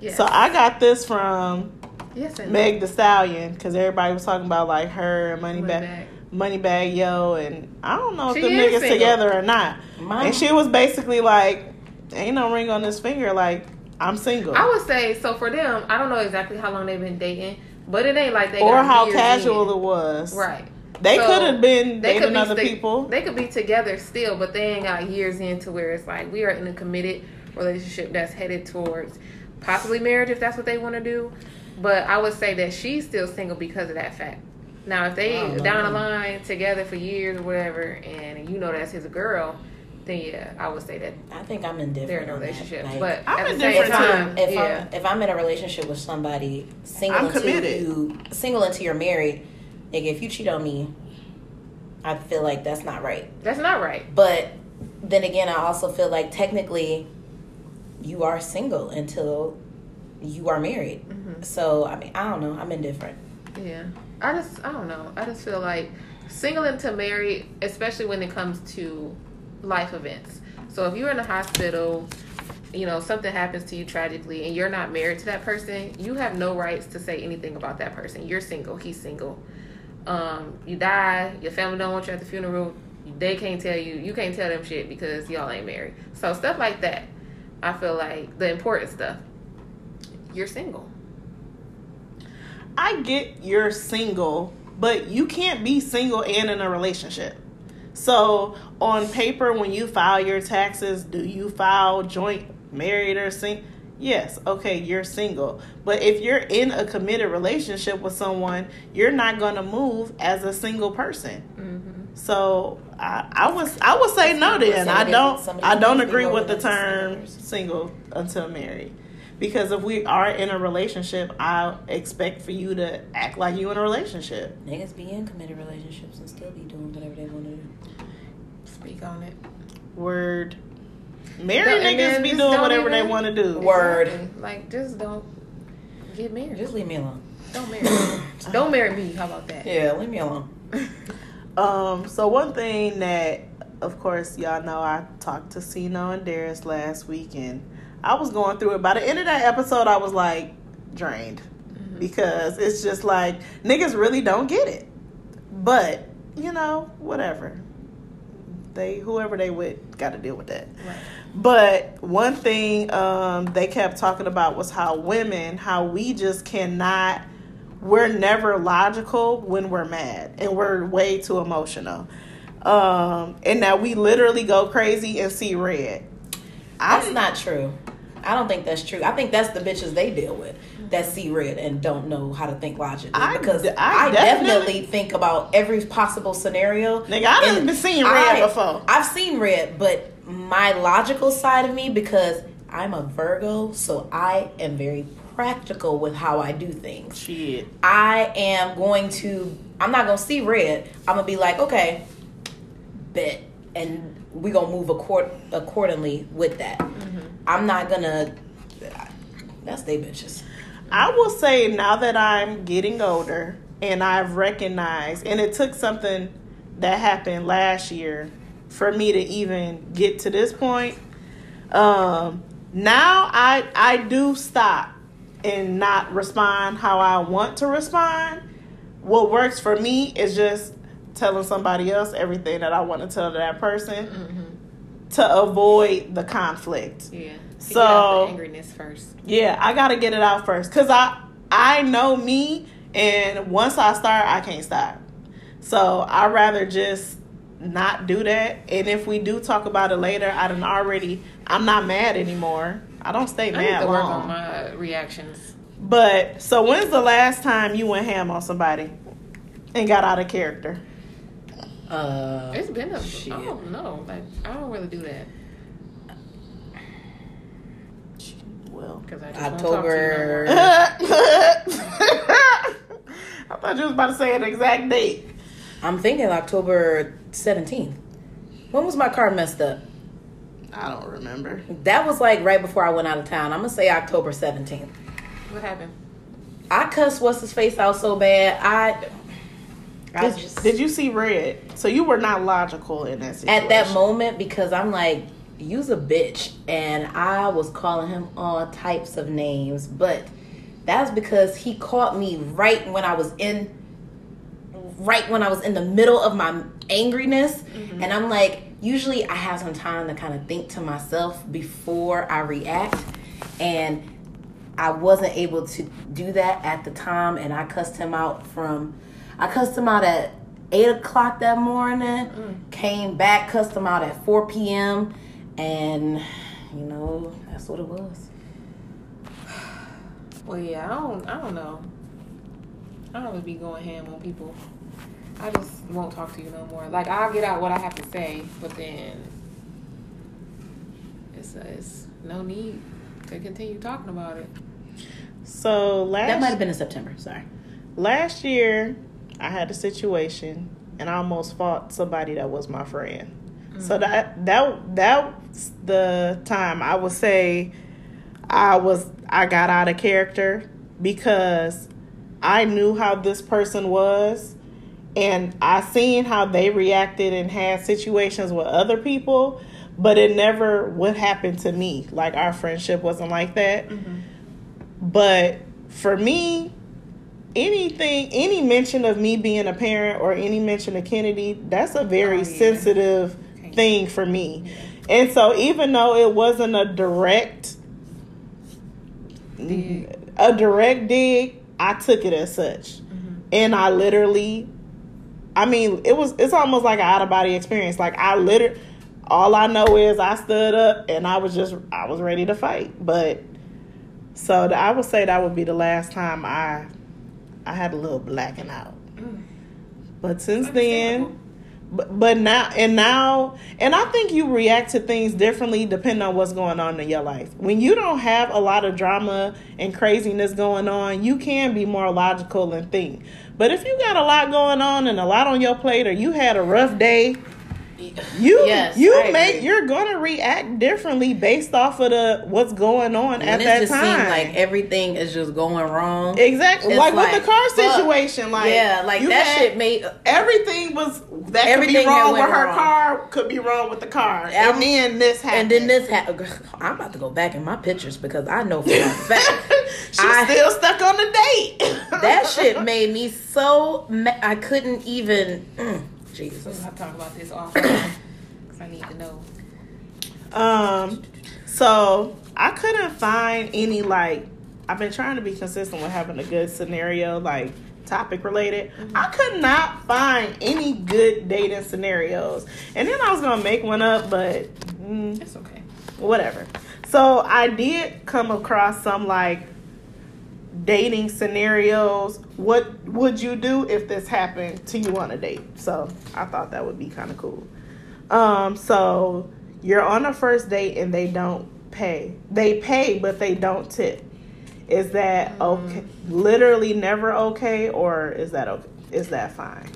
Yes. So I got this from yes, Meg Thee Stallion because everybody was talking about like her and Money Bag, Moneybagg. Money Bag Yo, and I don't know if She the niggas single. together or not. My- And she was basically like, "Ain't no ring on this finger. Like I'm single." I would say so for them. I don't know exactly how long they've been dating, but it ain't like they or got how casual in. it was. Right. They So, could have been They dating could be other sta- people. They could be together still, but they ain't got years into where it's like we are in a committed relationship that's headed towards possibly marriage if that's what they want to do. But I would say that she's still single because of that fact. Now, if they I down the line together for years or whatever, and you know that's his girl, then yeah, I would say that I think I'm indifferent. they're in a relationship. Like, but I'm at the same indifferent, too. time, if yeah, I'm if I'm in a relationship with somebody single I'm until committed. you single until you're married, nigga, if you cheat on me, I feel like that's not right. that's not right. But then again, I also feel like technically you are single until you are married. Mm-hmm. So I mean, I don't know. I'm indifferent. Yeah. I just I don't know. I just feel like single into married, especially when it comes to life events. So if you're in a hospital, you know, something happens to you tragically and you're not married to that person, you have no rights to say anything about that person. You're single, he's single. Um, you die, your family don't want you at the funeral, they can't tell you, you can't tell them shit because y'all ain't married. So stuff like that, I feel like the important stuff. You're single. I get you're single, but you can't be single and in a relationship. So on paper, when you file your taxes, do you file joint married or single? Yes, okay, you're single. But if you're in a committed relationship with someone, you're not going to move as a single person. Mm-hmm. So I, I was I would say no. Then I don't I don't agree with the term single until married. Because if we are in a relationship, I expect for you to act like you in a relationship. Niggas be in committed relationships and still be doing whatever they want to do. Speak on it. Word. Married Don't- niggas be doing whatever they want to do. Word. Like, just don't get married. Just leave me alone. don't marry me. don't marry me. How about that? Yeah, leave me alone. Um, so one thing that, of course, y'all know I talked to Sino and Darius last weekend. I was going through it. By the end of that episode, I was like drained because it's just like niggas really don't get it. But you know, whatever. They whoever they with got to deal with that. Right. But one thing um, they kept talking about was how women, how we just cannot, we're never logical when we're mad and we're way too emotional. Um, and now we literally go crazy and see red. That's not true. I don't think that's true. I think that's the bitches they deal with that see red and don't know how to think logically. I- because I I, definitely- definitely, think about every possible scenario. Nigga, I And been seen red I- before. I've seen red, but my logical side of me, because I'm a Virgo, so I am very practical with how I do things. Shit. I am going to. I'm not gonna see red. I'm gonna be like, okay, bet, and we're gonna move accord accordingly with that. I'm not gonna. That's they bitches. I will say now that I'm getting older and I've recognized, and it took something that happened last year for me to even get to this point. Um, now I I do stop and not respond how I want to respond. What works for me is just telling somebody else everything that I want to tell to that person mm-hmm. to avoid the conflict. Yeah. So- angriness first. Yeah, I gotta get it out first because I I know me, and once I start, I can't stop. So I rather just not do that. And if we do talk about it later, I done already. I'm not mad anymore. I don't stay I need mad to work long. on my reactions. But so when's the last time you went ham on somebody and got out of character? Uh, It's been a. Shit. I don't know. Like I don't really do that Well, because I just October- Won't talk to you no. I thought you was about to say an exact date. I'm thinking October 17th. When was my car messed up? I don't remember. That was like right before I went out of town. I'm gonna say October 17th. What happened? I cussed what's his face out so bad. I, I Did, just did you see red? So you were not logical in that situation. at that moment because I'm like, you's a bitch, and I was calling him all types of names, but that's because he caught me right when I was in, right when I was in the middle of my angriness, mm-hmm. and I'm like, usually I have some time to kind of think to myself before I react, and I wasn't able to do that at the time, and I cussed him out from, I cussed him out at eight o'clock that morning. Mm. Came back, cussed him out at four p.m. And you know that's what it was. Well, yeah, I don't. I don't know. I don't really be going ham on people. I just won't talk to you no more. Like I'll get out what I have to say, but then it's it's no need to continue talking about it. So last That might have been in September. Sorry. last year, I had a situation and I almost fought somebody that was my friend. So mm-hmm. that that that's the time I would say I was I got out of character because I knew how this person was and I seen how they reacted and had situations with other people, but it never would happen to me. Like our friendship wasn't like that. Mm-hmm. But for me, anything, any mention of me being a parent or any mention of Kennedy, that's a very Oh, yeah. sensitive thing for me. And so even though it wasn't a direct Dig. a direct dig, I took it as such. Mm-hmm. And I literally I mean, it was it's almost like an out of body experience. Like I literally all I know is I stood up and I was just I was ready to fight. But so th- I would say that would be the last time I I had a little blacking out. Mm. But since then, but, but now and now and I think you react to things differently depending on what's going on in your life. When you don't have a lot of drama and craziness going on, you can be more logical and think. But if you got a lot going on and a lot on your plate or you had a rough day, you Yes, you make you're gonna react differently based off of the what's going on When at it that just time. like everything is just going wrong. exactly, It's like, with the car fuck. situation, like yeah, like that had- shit made everything was that Everything could be wrong with her wrong. car could be wrong with the car Um, and then this happened and then this happened. I'm about to go back in my pictures because I know for a fact she's I- still stuck on the date that shit made me so ma- I couldn't even. Mm, Jesus. I'll talk about this offline because I need to know. um so i couldn't find any like i've been trying to be consistent with having a good scenario like topic related i could not find any good dating scenarios and then i was gonna make one up but mm, It's okay. whatever. So I did come across some like dating scenarios. What would you do if this happened to you on a date? So I thought that would be kind of cool. Um, so you're on a first date and they don't pay. They pay, but they don't tip. Is that okay? Literally never okay, or is that okay? Is that fine?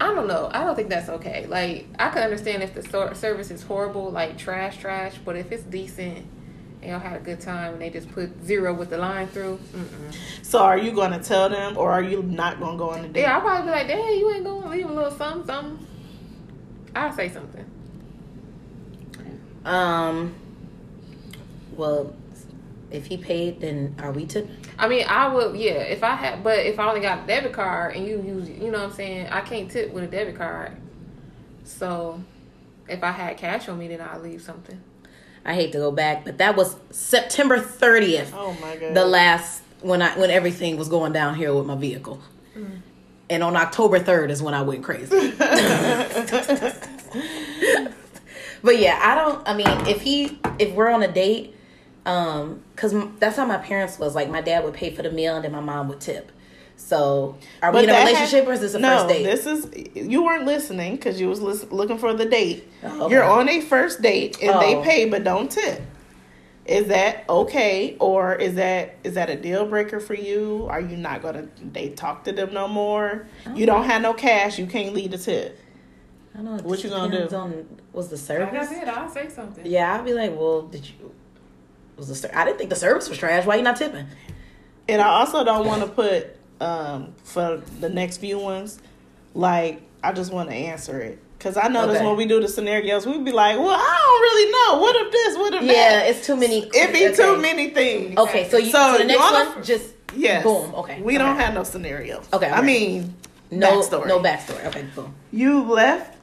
I don't know. I don't think that's okay. Like, I can understand if the service is horrible, like trash, trash, but if it's decent and y'all had a good time and they just put zero with the line through, mm-mm. So are you going to tell them, or are you not going to go on a date? yeah, I'll probably be like, "Dang, you ain't gonna leave a little something, something." I'll say something. Um. Well, if he paid, then are we tipping? I mean, I would, yeah. If I had, but if I only got a debit card and you use, you know what I'm saying, I can't tip with a debit card. So, if I had cash on me, then I'll leave something. I hate to go back, but that was September 30th. Oh my god. the last when I when everything was going down here with my vehicle. And on October 3rd is when I went crazy. but yeah, I don't I mean, if he if we're on a date um cuz that's how my parents was like my dad would pay for the meal and then my mom would tip. So, are we But in a relationship had- or is this a no, first date? This is you weren't listening because you was lis- looking for the date. Oh, okay. You're on a first date and Oh. they pay but don't tip. Is that okay or is that is that a deal breaker for you? Are you not gonna they talk to them no more? You don't have no cash. You can't leave a tip. I don't know. What you gonna do? On, was the Like I service? said, I'll say something. Yeah, I'd be like, well, did you? Was the I didn't think the service was trash. Why you not tipping? And I also don't want to put um for the next few ones like I just want to answer it. Cause I notice Okay. when we do the scenarios, we'd be like, "Well, I don't really know. What if this? What if Yeah, that?" it's too many. It be too many things. Okay, so you So so, the next one just Yes. boom. Okay, We don't have no scenarios. Okay, I mean, no backstory. no backstory. Okay, boom. you left.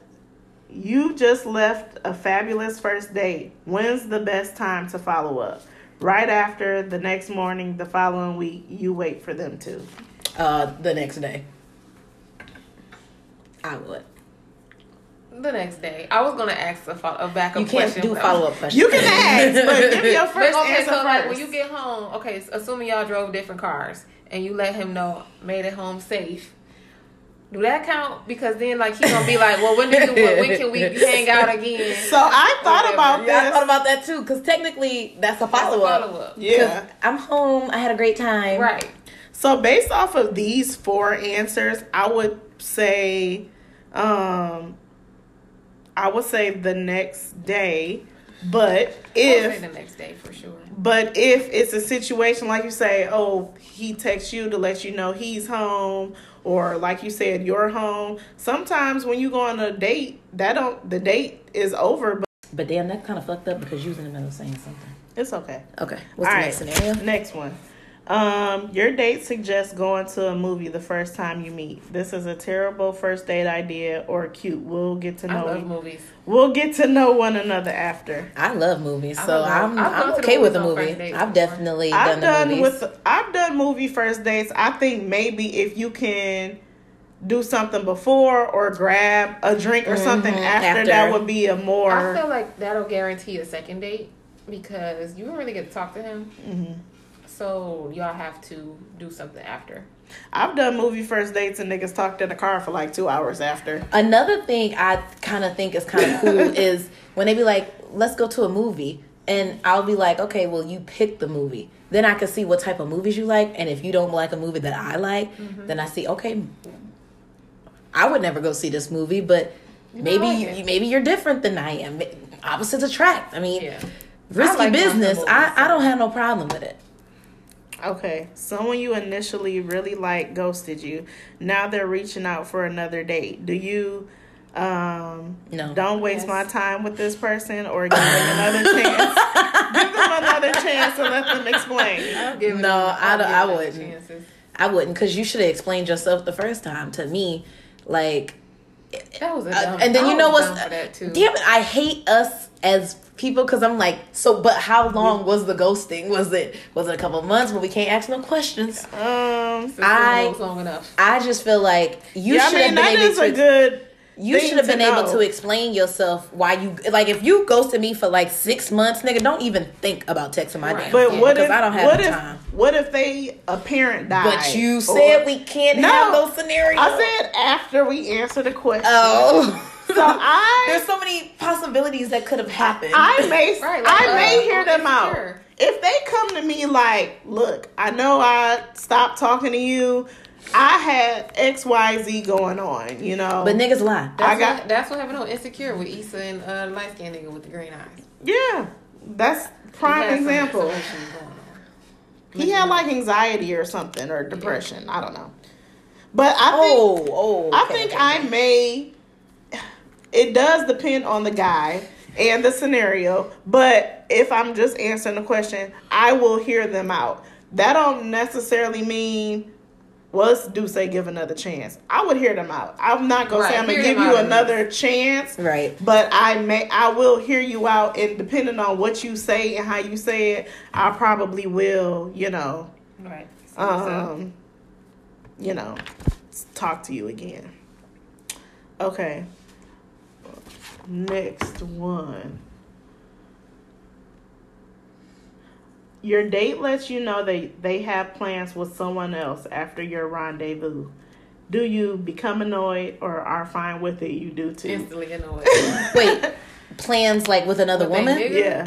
You just left a fabulous first date. When's the best time to follow up? Right after the next morning, the following week, you wait for them to. Uh, the next day, I would. The next day, I was gonna ask a, fo- a backup You can't question. do follow up questions. You can ask, but give me your But first okay, answer so first. like when you get home, okay, so assuming y'all drove different cars and you let him know, made it home safe. Do that count? Because then, like, he's gonna be like, "Well, when do you? When can we hang out again?" so I thought Whatever. about Yeah, I thought about that too. Because technically, that's a follow up. Follow up, yeah. I'm home. I had a great time. right? So based off of these four answers, I would say, um, I would say the next day, But I would say if the next day for sure. but if it's a situation like you say, oh, he texts you to let you know he's home, or like you said, you're home. Sometimes when you go on a date, that don't the date is over, but But damn, that kind of fucked up because you was in the middle of saying something. it's okay. Okay, what's All the right, next scenario? Next one. Um, your date suggests going to a movie the first time you meet. This is a terrible first date idea or cute. We'll get to I know love movies. we'll get to know one another after. I love movies, so love- I'm I've gone I'm okay with a movie. I've definitely I've done the done movies. with I've done movie first dates. I think maybe if you can do something before or grab a drink or something Mhm, after, after. that would be a more I feel like that'll guarantee a second date because you really get to talk to him. Mhm. So y'all have to do something after. I've done movie first dates and niggas talked in the car for like two hours after. Another thing I kind of think is kind of cool is when they be like, "Let's go to a movie," and I'll be like, "Okay, well, you pick the movie." Then I can see what type of movies you like, and if you don't like a movie that I like, Mm-hmm. then I see, okay, I would never go see this movie, but maybe like you, maybe you're different than I am. Opposites attract. I mean, Yeah. risky I like business. I, I don't have no problem with it. Okay, someone you initially really liked ghosted you. Now they're reaching out for another date. Do you um No. don't waste Yes. my time with this person or give them another chance? give them another chance and let them explain. Give No, I'll I don't- give I wouldn't. Chances. I wouldn't, because you should have explained yourself the first time to me. Like, That was a Uh, dumb. and then you know was what's dumb for that too. damn it i hate us as people because i'm like so but how long was the ghosting was it was it a couple of months But we can't ask no questions Um I- long enough. i just feel like you yeah, I should mean have been able to good you should have been able to explain yourself why you like if you ghosted me for like six months nigga don't even think about texting my Right. damn But what because if i don't have what the if time what if they a parent died? but you Or- said we can't No. have those scenarios I said after we answer the question. oh So I there's so many possibilities that could have happened I may Right, like, I may uh, hear them out. insecure. If they come to me like, look, I know I stopped talking to you. I had X Y Z going on, you know. but niggas lie That's I got- what, that's what happened on Insecure with Issa and uh, light skinned nigga with the green eyes. yeah, that's prime had example. some issues going on. He had like anxiety or something or depression. I don't know. But I think oh oh I think okay, I okay. may. It does depend on the guy and the scenario, but if I'm just answering the question, I will hear them out. That don't necessarily mean. Well, let's do say give another chance. I would hear them out. I'm not gonna say I'm gonna give you another chance, Right. but I may I will hear you out, and depending on what you say and how you say it, I probably will, you know, Right. um, you know, talk to you again. Okay. Next one. Your date lets you know that they have plans with someone else after your rendezvous. Do you become annoyed or are fine with it? You do too. Instantly annoyed. Wait, plans like with another With woman? Yeah.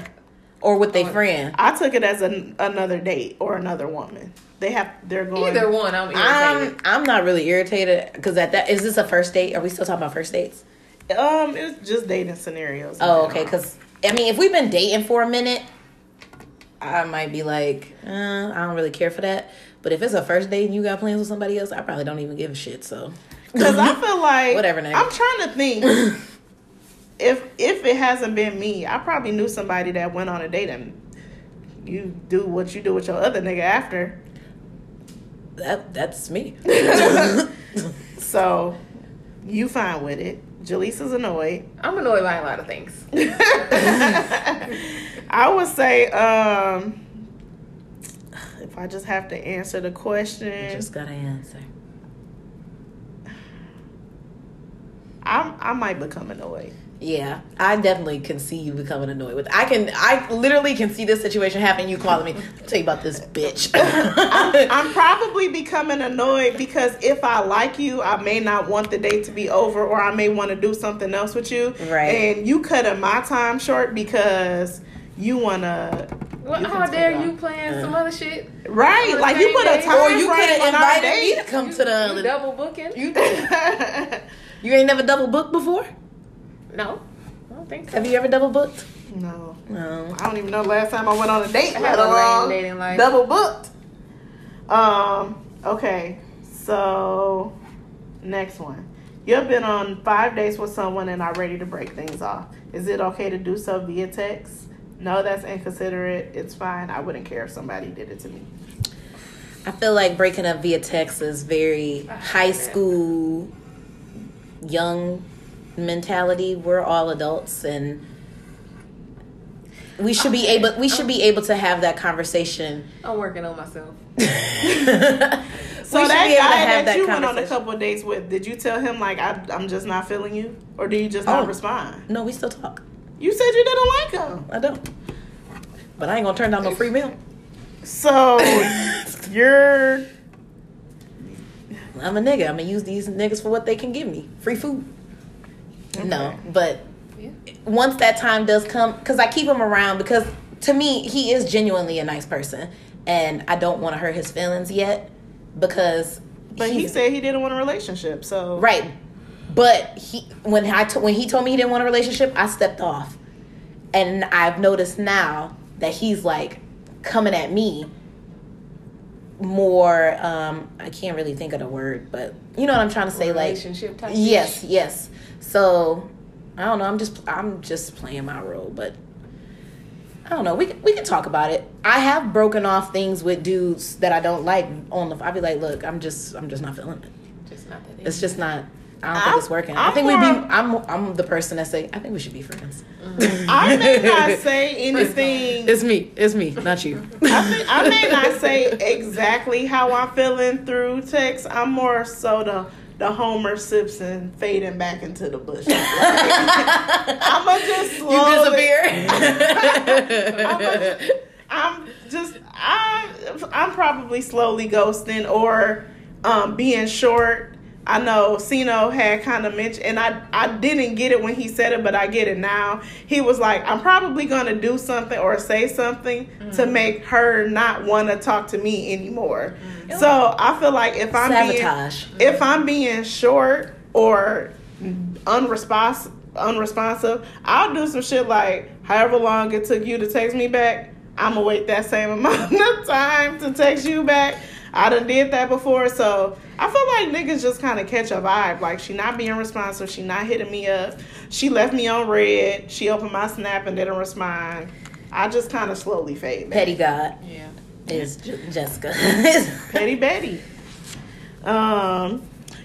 or with their Oh, friend? I took it as an, another date or another woman. They have they're going Either one, I'm I'm. I'm not really irritated because at that is this a first date? Are we still talking about first dates? Um it's just dating scenarios. Oh, okay. Because I mean, if we've been dating for a minute, I might be like, uh, I don't really care for that. But if it's a first date and you got plans with somebody else, I probably don't even give a shit. So Because I feel like Whatever, nigga. I'm trying to think if if it hasn't been me, I probably knew somebody that went on a date and you do what you do with your other nigga after. that that's me. So you fine with it. Jaleesa's annoyed. I'm annoyed by a lot of things. I would say, um if I just have to answer the question, Just gotta answer. I I might become annoyed. Yeah, I definitely can see you becoming annoyed with. I can, I literally can see this situation happening. You calling me, I'll tell you about this bitch. I'm probably becoming annoyed because if I like you, I may not want the date to be over, or I may want to do something else with you. Right. And you cutting my time short because you wanna. What, you how dare you off. playing some other shit? Right, like you put a time or you could frame have invited me to date. come to You the other. double booking? You you ain't never double booked before? No, I don't think so. Have you ever double booked? No. No. I don't even know the last time I went on a date. I let have a long dating life. Double booked. Um. Okay. So, next one. You've been on five dates with someone and are ready to break things off. Is it okay to do so via text? No, that's inconsiderate. It's fine. I wouldn't care if somebody did it to me. I feel like breaking up via text is very high school, young mentality. We're all adults, and we should be able. We should be able to have that conversation. I'm working on myself. so So that guy that, you went on a couple of dates with, did you tell him like I, I'm just not feeling you, or do you just not Oh. respond? No, we still talk. You said you didn't like him. I don't. But I ain't gonna turn down no free meal. So you're I'm a nigga. I'm gonna use these niggas for what they can give me. Free food. No, but Yeah. once that time does come, because I keep him around because to me he is genuinely a nice person, and I don't want to hurt his feelings yet because. But he said he didn't want a relationship, so right, but he when I t- when he told me he didn't want a relationship, I stepped off, and I've noticed now that he's like coming at me more. um I can't really think of the word, but you know what I'm trying to say, like Relationship type. Yes, yes. So I don't know. I'm just I'm just playing my role, but I don't know. We can- we can talk about it. I have broken off things with dudes that I don't like on the. I'll be like, look, I'm just I'm just not feeling it. Just not that. It's just not. I don't I'm- think it's working. i I'm think we'd be. I'm I'm the person that say I think we should be friends. Mm-hmm. I may not say anything. It's me. It's me, not you. I, think, I may not say exactly how I'm feeling through text. I'm more so the the Homer Simpson fading back into the bushes. I'm gonna just You slowly. disappear. I'm just I I'm probably slowly ghosting or um, being short. I know Sino had kind of mentioned, and I I didn't get it when he said it, but I get it now. He was like, I'm probably gonna do something or say something to mm-hmm. make her not want to talk to me anymore. Mm-hmm. So I feel like if I'm Sabotage. being if I'm being short or unresponsive, unresponsive, I'll do some shit like however long it took you to text me back. I'm gonna wait that same amount of time to text you back. I done did that before, so I feel like niggas just kind of catch a vibe. Like she not being responsive, she not hitting me up. She left me on read. She opened my snap and didn't respond. I just kind of slowly fade. Back. Petty God Yeah. is Jessica. Petty Betty. Um,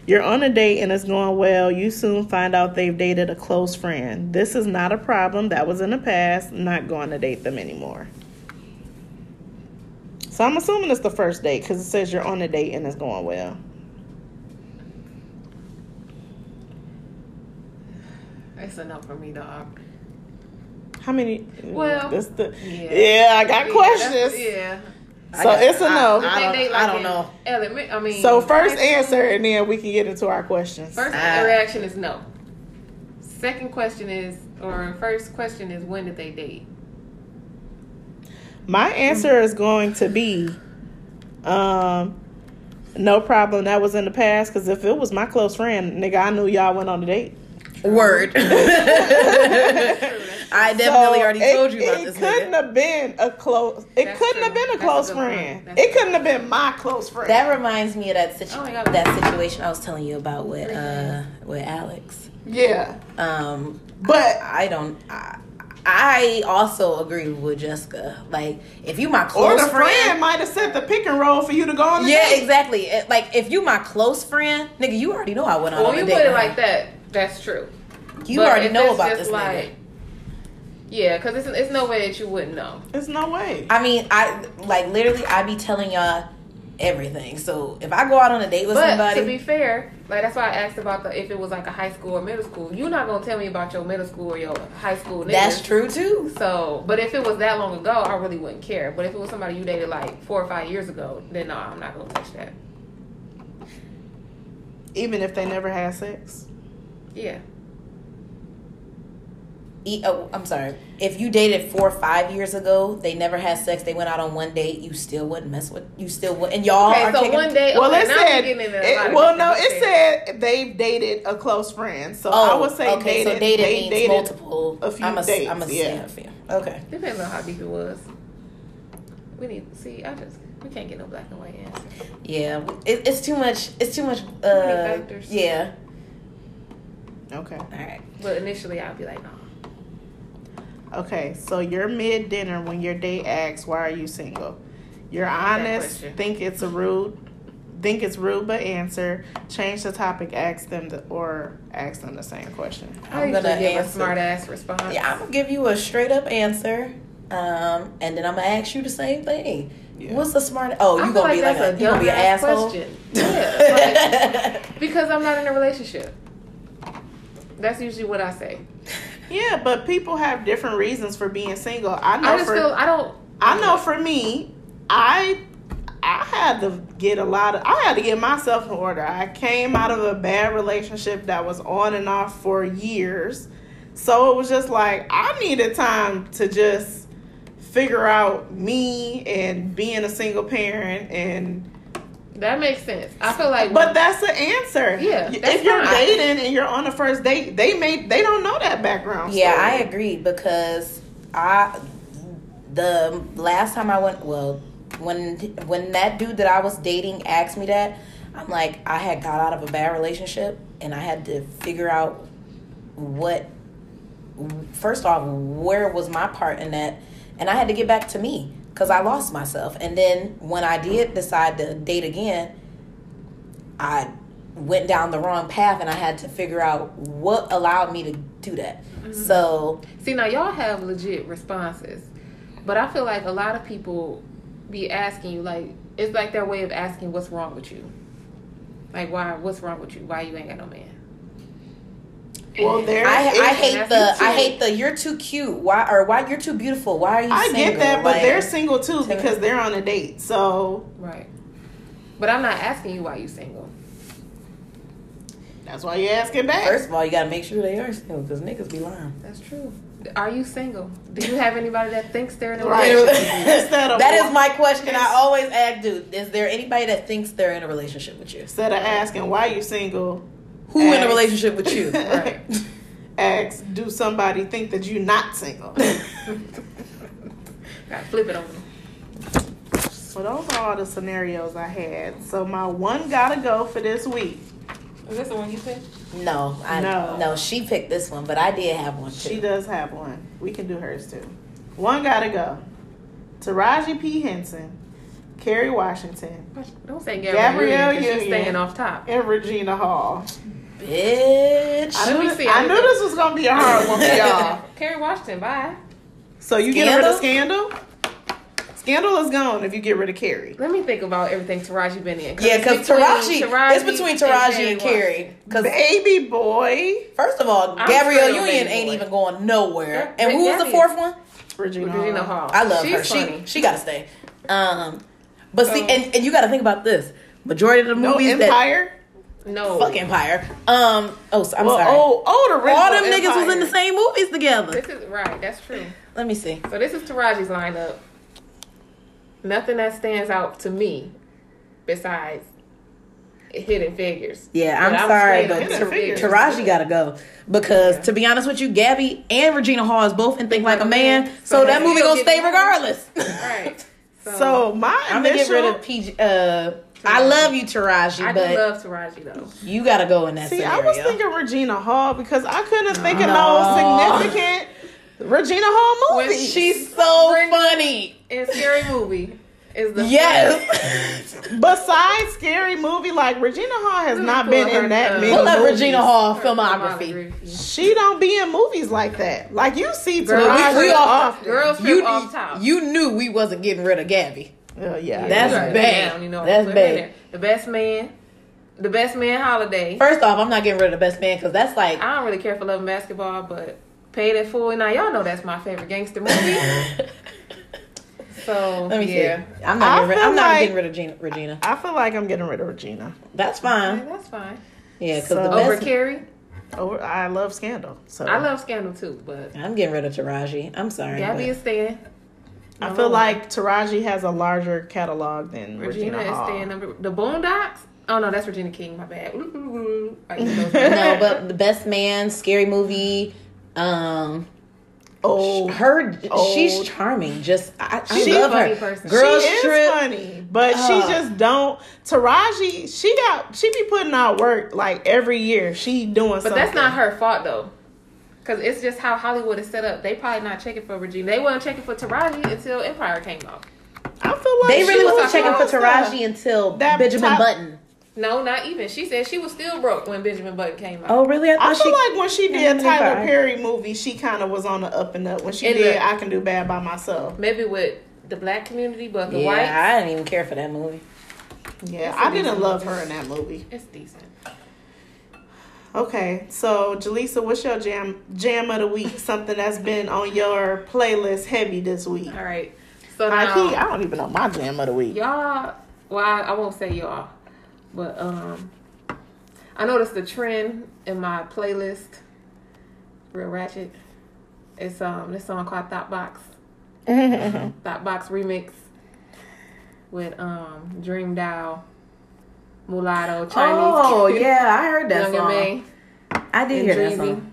you're on a date and it's going well. You soon find out they've dated a close friend. This is not a problem. That was in the past. Not going to date them anymore. So I'm assuming it's the first date because it says you're on a date and it's going well. It's enough for me, dog. How many? Well, this the, yeah. yeah. I got Yeah, questions. Yeah. So it's a no. I They don't- date I don't know. Element, I mean. so first answer and then we can get into our questions. First Ah. reaction is no. Second question is, or first question is, when did they date? My answer is going to be um no problem that was in the past because if it was my close friend, nigga, I knew y'all went on a date. Word. I definitely So already it- told you about it this couldn't nigga. have been a close. It That's couldn't true. have been a That's close good point. friend. It a couldn't have been my close friend. That reminds me of that situ- Oh that situation I was telling you about with uh with Alex. yeah, Um, but I don't. I, I also agree with Jessica. Like, if you my or close the friend, might have set the pick and roll for you to go on the yeah, date. exactly. It- Like, if you my close friend, nigga, you already know I went on Well, you date. put it with like that. That's true. You But already know about this like, nigga. Yeah, because it's, it's no way that you wouldn't know. It's no way. I mean, I like literally, I be telling y'all everything. So if I go out on a date with But somebody, to be fair, like that's why I asked about the if it was like a high school or middle school. You're not gonna tell me about your middle school or your high school. Niggas. that's true too. So, but if it was that long ago, I really wouldn't care. But if it was somebody you dated like four or five years ago, then no, I'm not gonna touch that. Even if they never had sex. Yeah. e- oh, I'm sorry. If you dated four or five years ago, they never had sex, they went out on one date, you still wouldn't mess with. You still would, and y'all Okay, are so taking. one day. Well, okay, it said. getting into a lot It, well, no, it things. said they've dated a close friend. So oh, I would say okay, dated. so dated they means dated multiple. a few I'm a, dates, I'm a yeah. fan. Okay. Depends on how deep it was. We need to see. I just we can't get no black and white answer. Yeah, it, it's too much. It's too much. Uh, factors. yeah. Okay. All right. But initially, I'll be like, no. Okay. So you're mid dinner when your date asks, "Why are you single?" You're honest. Think it's a rude. Think it's rude, but answer. Change the topic. Ask them the, or ask them the same question. I I'm gonna give a smart ass response. Yeah, I'm gonna give you a straight up answer, um, and then I'm gonna ask you the same thing. Yeah. What's the smart? Oh, you feel gonna be like that's a, you gonna be an asshole? question. Yeah, like, because I'm not in a relationship. That's usually what I say. Yeah, but people have different reasons for being single. I know I just for feel I don't. I know for me, I I had to get a lot of I had to get myself in order. I came out of a bad relationship that was on and off for years. So it was just like I needed time to just figure out me and being a single parent and That makes sense. I feel like, but that's the answer. Yeah, if you're fine. dating and you're on the first date, they may they don't know that background. Yeah, story. I agree because I the last time I went well when when that dude that I was dating asked me that I'm like I had got out of a bad relationship and I had to figure out what first off where was my part in that and I had to get back to me because I lost myself and then when I did decide to date again I went down the wrong path and I had to figure out what allowed me to do that. Mm-hmm. So see now y'all have legit responses, but I feel like a lot of people be asking you like it's like their way of asking what's wrong with you. Like why? What's wrong with you? Why you ain't got no man? Well, there I, I hate the I hate the you're too cute. Why or why you're too beautiful? Why are you? I single? get that, but Like, they're single too because they're on a date. So Right. But I'm not asking you why you're single. that's why you're asking back. First of all, you gotta make sure they are single because niggas be lying. That's true. Are you single? Do you have anybody that thinks they're in a Right. relationship? Instead of that is my question. I always ask, dude. Is there anybody that thinks they're in a relationship with you? Instead of asking why you single, Who in a relationship with you? Right. ask do somebody think that you're not single? Gotta flip it on them. so those are all the scenarios I had. So my one gotta go for this week. Is this the one you picked? No, I No. no. She picked this one, but I did have one too. She does have one. We can do hers too. One gotta go. Taraji P Henson, Kerry Washington, Don't say Gabrielle, Gabrielle Union 'cause she's Union. staying off top. and Regina Hall. Bitch. I Let knew, this, see, I knew this was gonna be a hard one for y'all. Kerry Washington, bye. So you get rid of Scandal? Scandal is gone if you get rid of Kerry. Let me think about everything Taraji been in. Yeah, because it's between Taraji, it's between Taraji and Kerry Carrie. Because Baby boy, first of all, I'm Gabrielle Union ain't Boy. even going nowhere. Yeah, And who was the fourth one? Regina, Regina Hall. Hall. I love She's her. Funny. She she got to stay. Um, but see, So- and, and you got to think about this. Majority of the No movies Empire. No. fuck Empire. Um, oh, so- I'm well, sorry. Oh, oh, the original all them niggas was in the same movies together. This is right. That's true. Let me see. So this is Taraji's lineup. Nothing that stands out to me besides Hidden Figures. Yeah, I'm I'm sorry, straight but Tar- Taraji gotta go because Yeah. to be honest with you, Gabby and Regina Hall is both in Think Like a Man, So so that that movie gonna stay regardless. Right. So my I'm gonna get rid of PG. Uh, I love you, Taraji, I but do love Taraji though. you gotta go in that See, scenario. I was thinking Regina Hall because I couldn't think of No. no significant Regina Hall When movie. She's so Brenda- funny. In Scary Movie is the Yes. Besides scary movie, like Regina Hall has Let not been in that many. Pull up movies. Regina Hall filmography. She don't be in movies like that. Like you see Girl, Taraji we- we all- often. Girls You off top. you knew we wasn't getting rid of Gabby. Oh, yeah, That's You write that bad. down, you know, That's put it in bad. there. The best man, the best man holiday. First off, I'm not getting rid of the best man because that's like I don't really care for loving basketball, but Paid in Full. Now y'all know that's my favorite gangster movie. so Let me yeah, see. I'm not. Getting rid, I'm not getting rid of Gina, Regina. I feel like I'm getting rid of Regina. That's Okay, fine. that's fine. Yeah, because So- the Over best. Kerry. Oh, I love Scandal. So I love Scandal too, but I'm getting rid of Taraji. I'm sorry. Gabby but- is staying. I feel like Taraji has a larger catalog than Regina, Regina, is Hall. staying. Number, the Boondocks. Oh no, that's Regina King. My bad. I eat those. no, but the best man, scary movie. Um, Oh, her, she's charming. Just I, I She's love a funny her. person. Girls she is trip. funny, but Ugh. she just don't. Taraji, she got she be putting out work like every year. She doing But something. that's not her fault though. Cause it's just how Hollywood is set up. They probably not checking for Regina. They weren't checking for Taraji until Empire came out. I feel like They really was wasn't checking for supposed to. Taraji until That Benjamin top- Button. No, not even. She said she was still broke when Benjamin Button came out. Oh, really? I thought feel she- like when she Yeah, did Tyler fine. Perry movie, she kind of was on the up and up. When she And did the- I Can Do Bad by Myself. Maybe with the black community, but the yeah, whites, I didn't even care for that movie. Yeah, That's a I didn't love movie. her in that movie. it's decent. Okay, so Jaleesa, what's your jam jam of the week? Something that's been on your playlist heavy this week. All right. So I, now, I don't even know my jam of the week. y'all well I, I won't say y'all but um i noticed the trend in my playlist real ratchet it's um this song called Thot Box Thot Box remix with um DreamDoll mulatto chinese Oh kid, yeah, I heard that young song. May, I did and hear that Dreezy. song.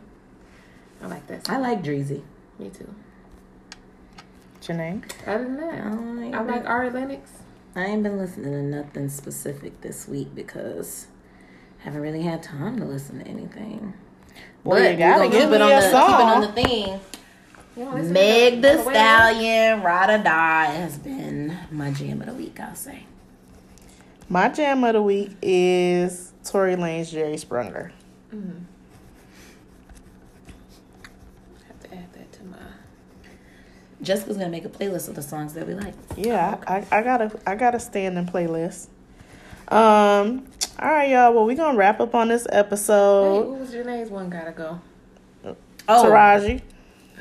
i like that Song. I like Dreezy. me too Janae. other than that I, i like ari lennox I ain't been listening to nothing specific this week because I haven't really had time to listen to anything. Well, but you gotta we're give keep it on a the keep it on the theme. You don't listen to Meg Thee the Stallion, Ride or Die has been my jam of the week. I'll say. My jam of the week is Tory Lanez Jerry Sprunger. Mhm. have to add that to my Jessica's gonna make a playlist of the songs that we like. Yeah, I, I got a I got a standing playlist. Um, all right, y'all. Well, we gonna wrap up on this Hey, episode. what was Janae's one gotta go? Oh Taraji.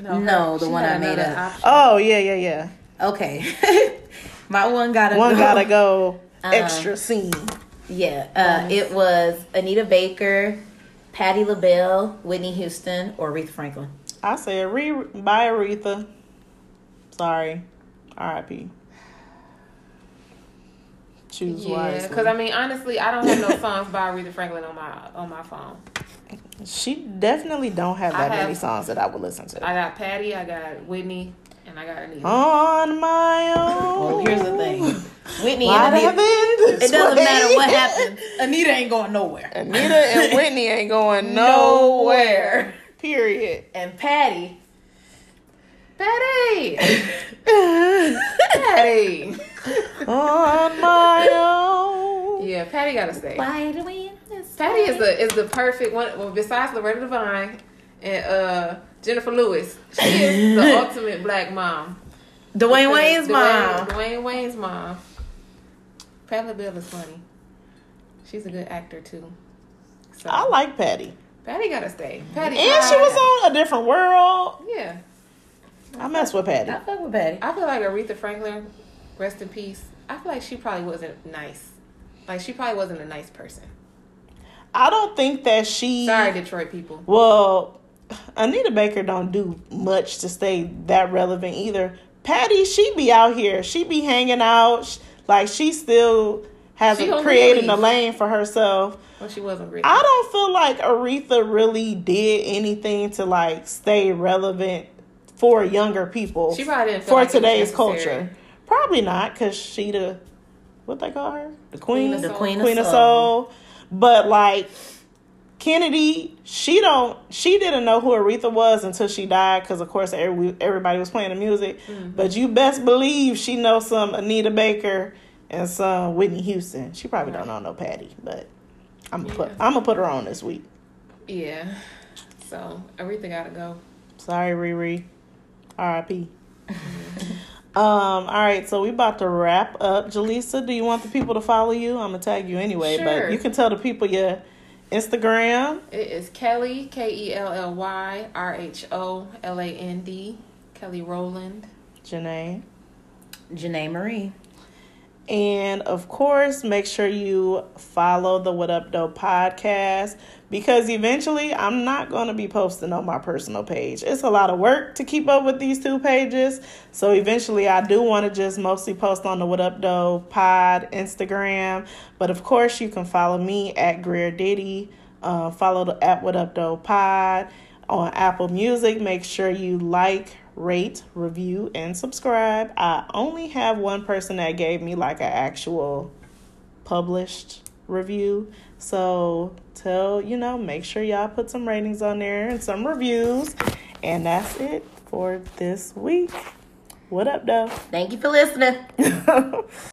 No, the one I made up. option. Oh yeah, yeah, yeah. okay. my one gotta One go. gotta go. Um, Extra scene. Yeah, uh, it was Anita Baker, Patti LaBelle, Whitney Houston, or Aretha Franklin. I said re by Aretha. Sorry, R.I.P. Choose Yeah, wisely. because I mean, honestly, I don't have no songs by Aretha Franklin on my on my phone. she definitely don't have I that many songs that I would listen to. I got Patti, I got Whitney, and I got Anita. On my own. Well, here's the thing. Whitney Why and Anita, have it it doesn't way? matter what happens. Anita ain't going nowhere. Anita and Whitney ain't going nowhere. Nowhere. Period. And Patti, Patti, Patti. On my own. Yeah, Patti gotta stay. why do we? Patti is the is the perfect one. Well, besides Loretta Devine and uh, Jennifer Lewis, she is the ultimate black mom. Dwayne Wayne's Dwayne- mom. Dwayne Wayne's mom. Patti LaBelle is funny. She's a good actor too. So I like Patti. Patti gotta stay. Patti And she was on a different world. Yeah, I mess with Patti. I fuck with Patti. I feel like Aretha Franklin, rest in peace. I feel like she probably wasn't nice. Like she probably wasn't a nice person. I don't think that she. Sorry, Detroit people. Well, Anita Baker don't do much to stay that relevant either. Patti, she be out here. She be hanging out. Like she still hasn't created a lane for herself. Well, she wasn't rich. I don't feel like Aretha really did anything to like stay relevant for younger people. She probably didn't feel for like today's culture. Probably not, cause she the what they call her, the queen, Queen of The Soul. Queen, queen of of Soul. soul. But like Kennedy, she don't, she didn't know who Aretha was until she died, because of course every, everybody was playing the music. Mm-hmm. But you best believe she knows some Anita Baker and some Whitney Houston. She probably don't know no Patti, but I'm gonna put I'm gonna put her on this week. Yeah. So Aretha gotta go. Sorry, Riri. R.I.P. um. All right, so we about to wrap up. Jaleesa, do you want the people to follow you? I'm gonna tag you anyway, Sure. but you can tell the people your Instagram. It is Kelly K E L L Y R H O L A N D Kelly Rowland. Janae. Janae Marie. And of course, make sure you follow the What Up Doe podcast because eventually I'm not going to be posting on my personal page. It's a lot of work to keep up with these two pages. So eventually, I do want to just mostly post on the What Up Doe pod Instagram. But of course, you can follow me at Greer Diddy. Uh, follow the at What Up Doe pod on Apple Music. Make sure you like, rate, review, and subscribe. I only have one person that gave me like an actual published review. So tell, you know, make sure y'all put some ratings on there and some reviews. And that's it for this week. What up, doe? Thank you for listening.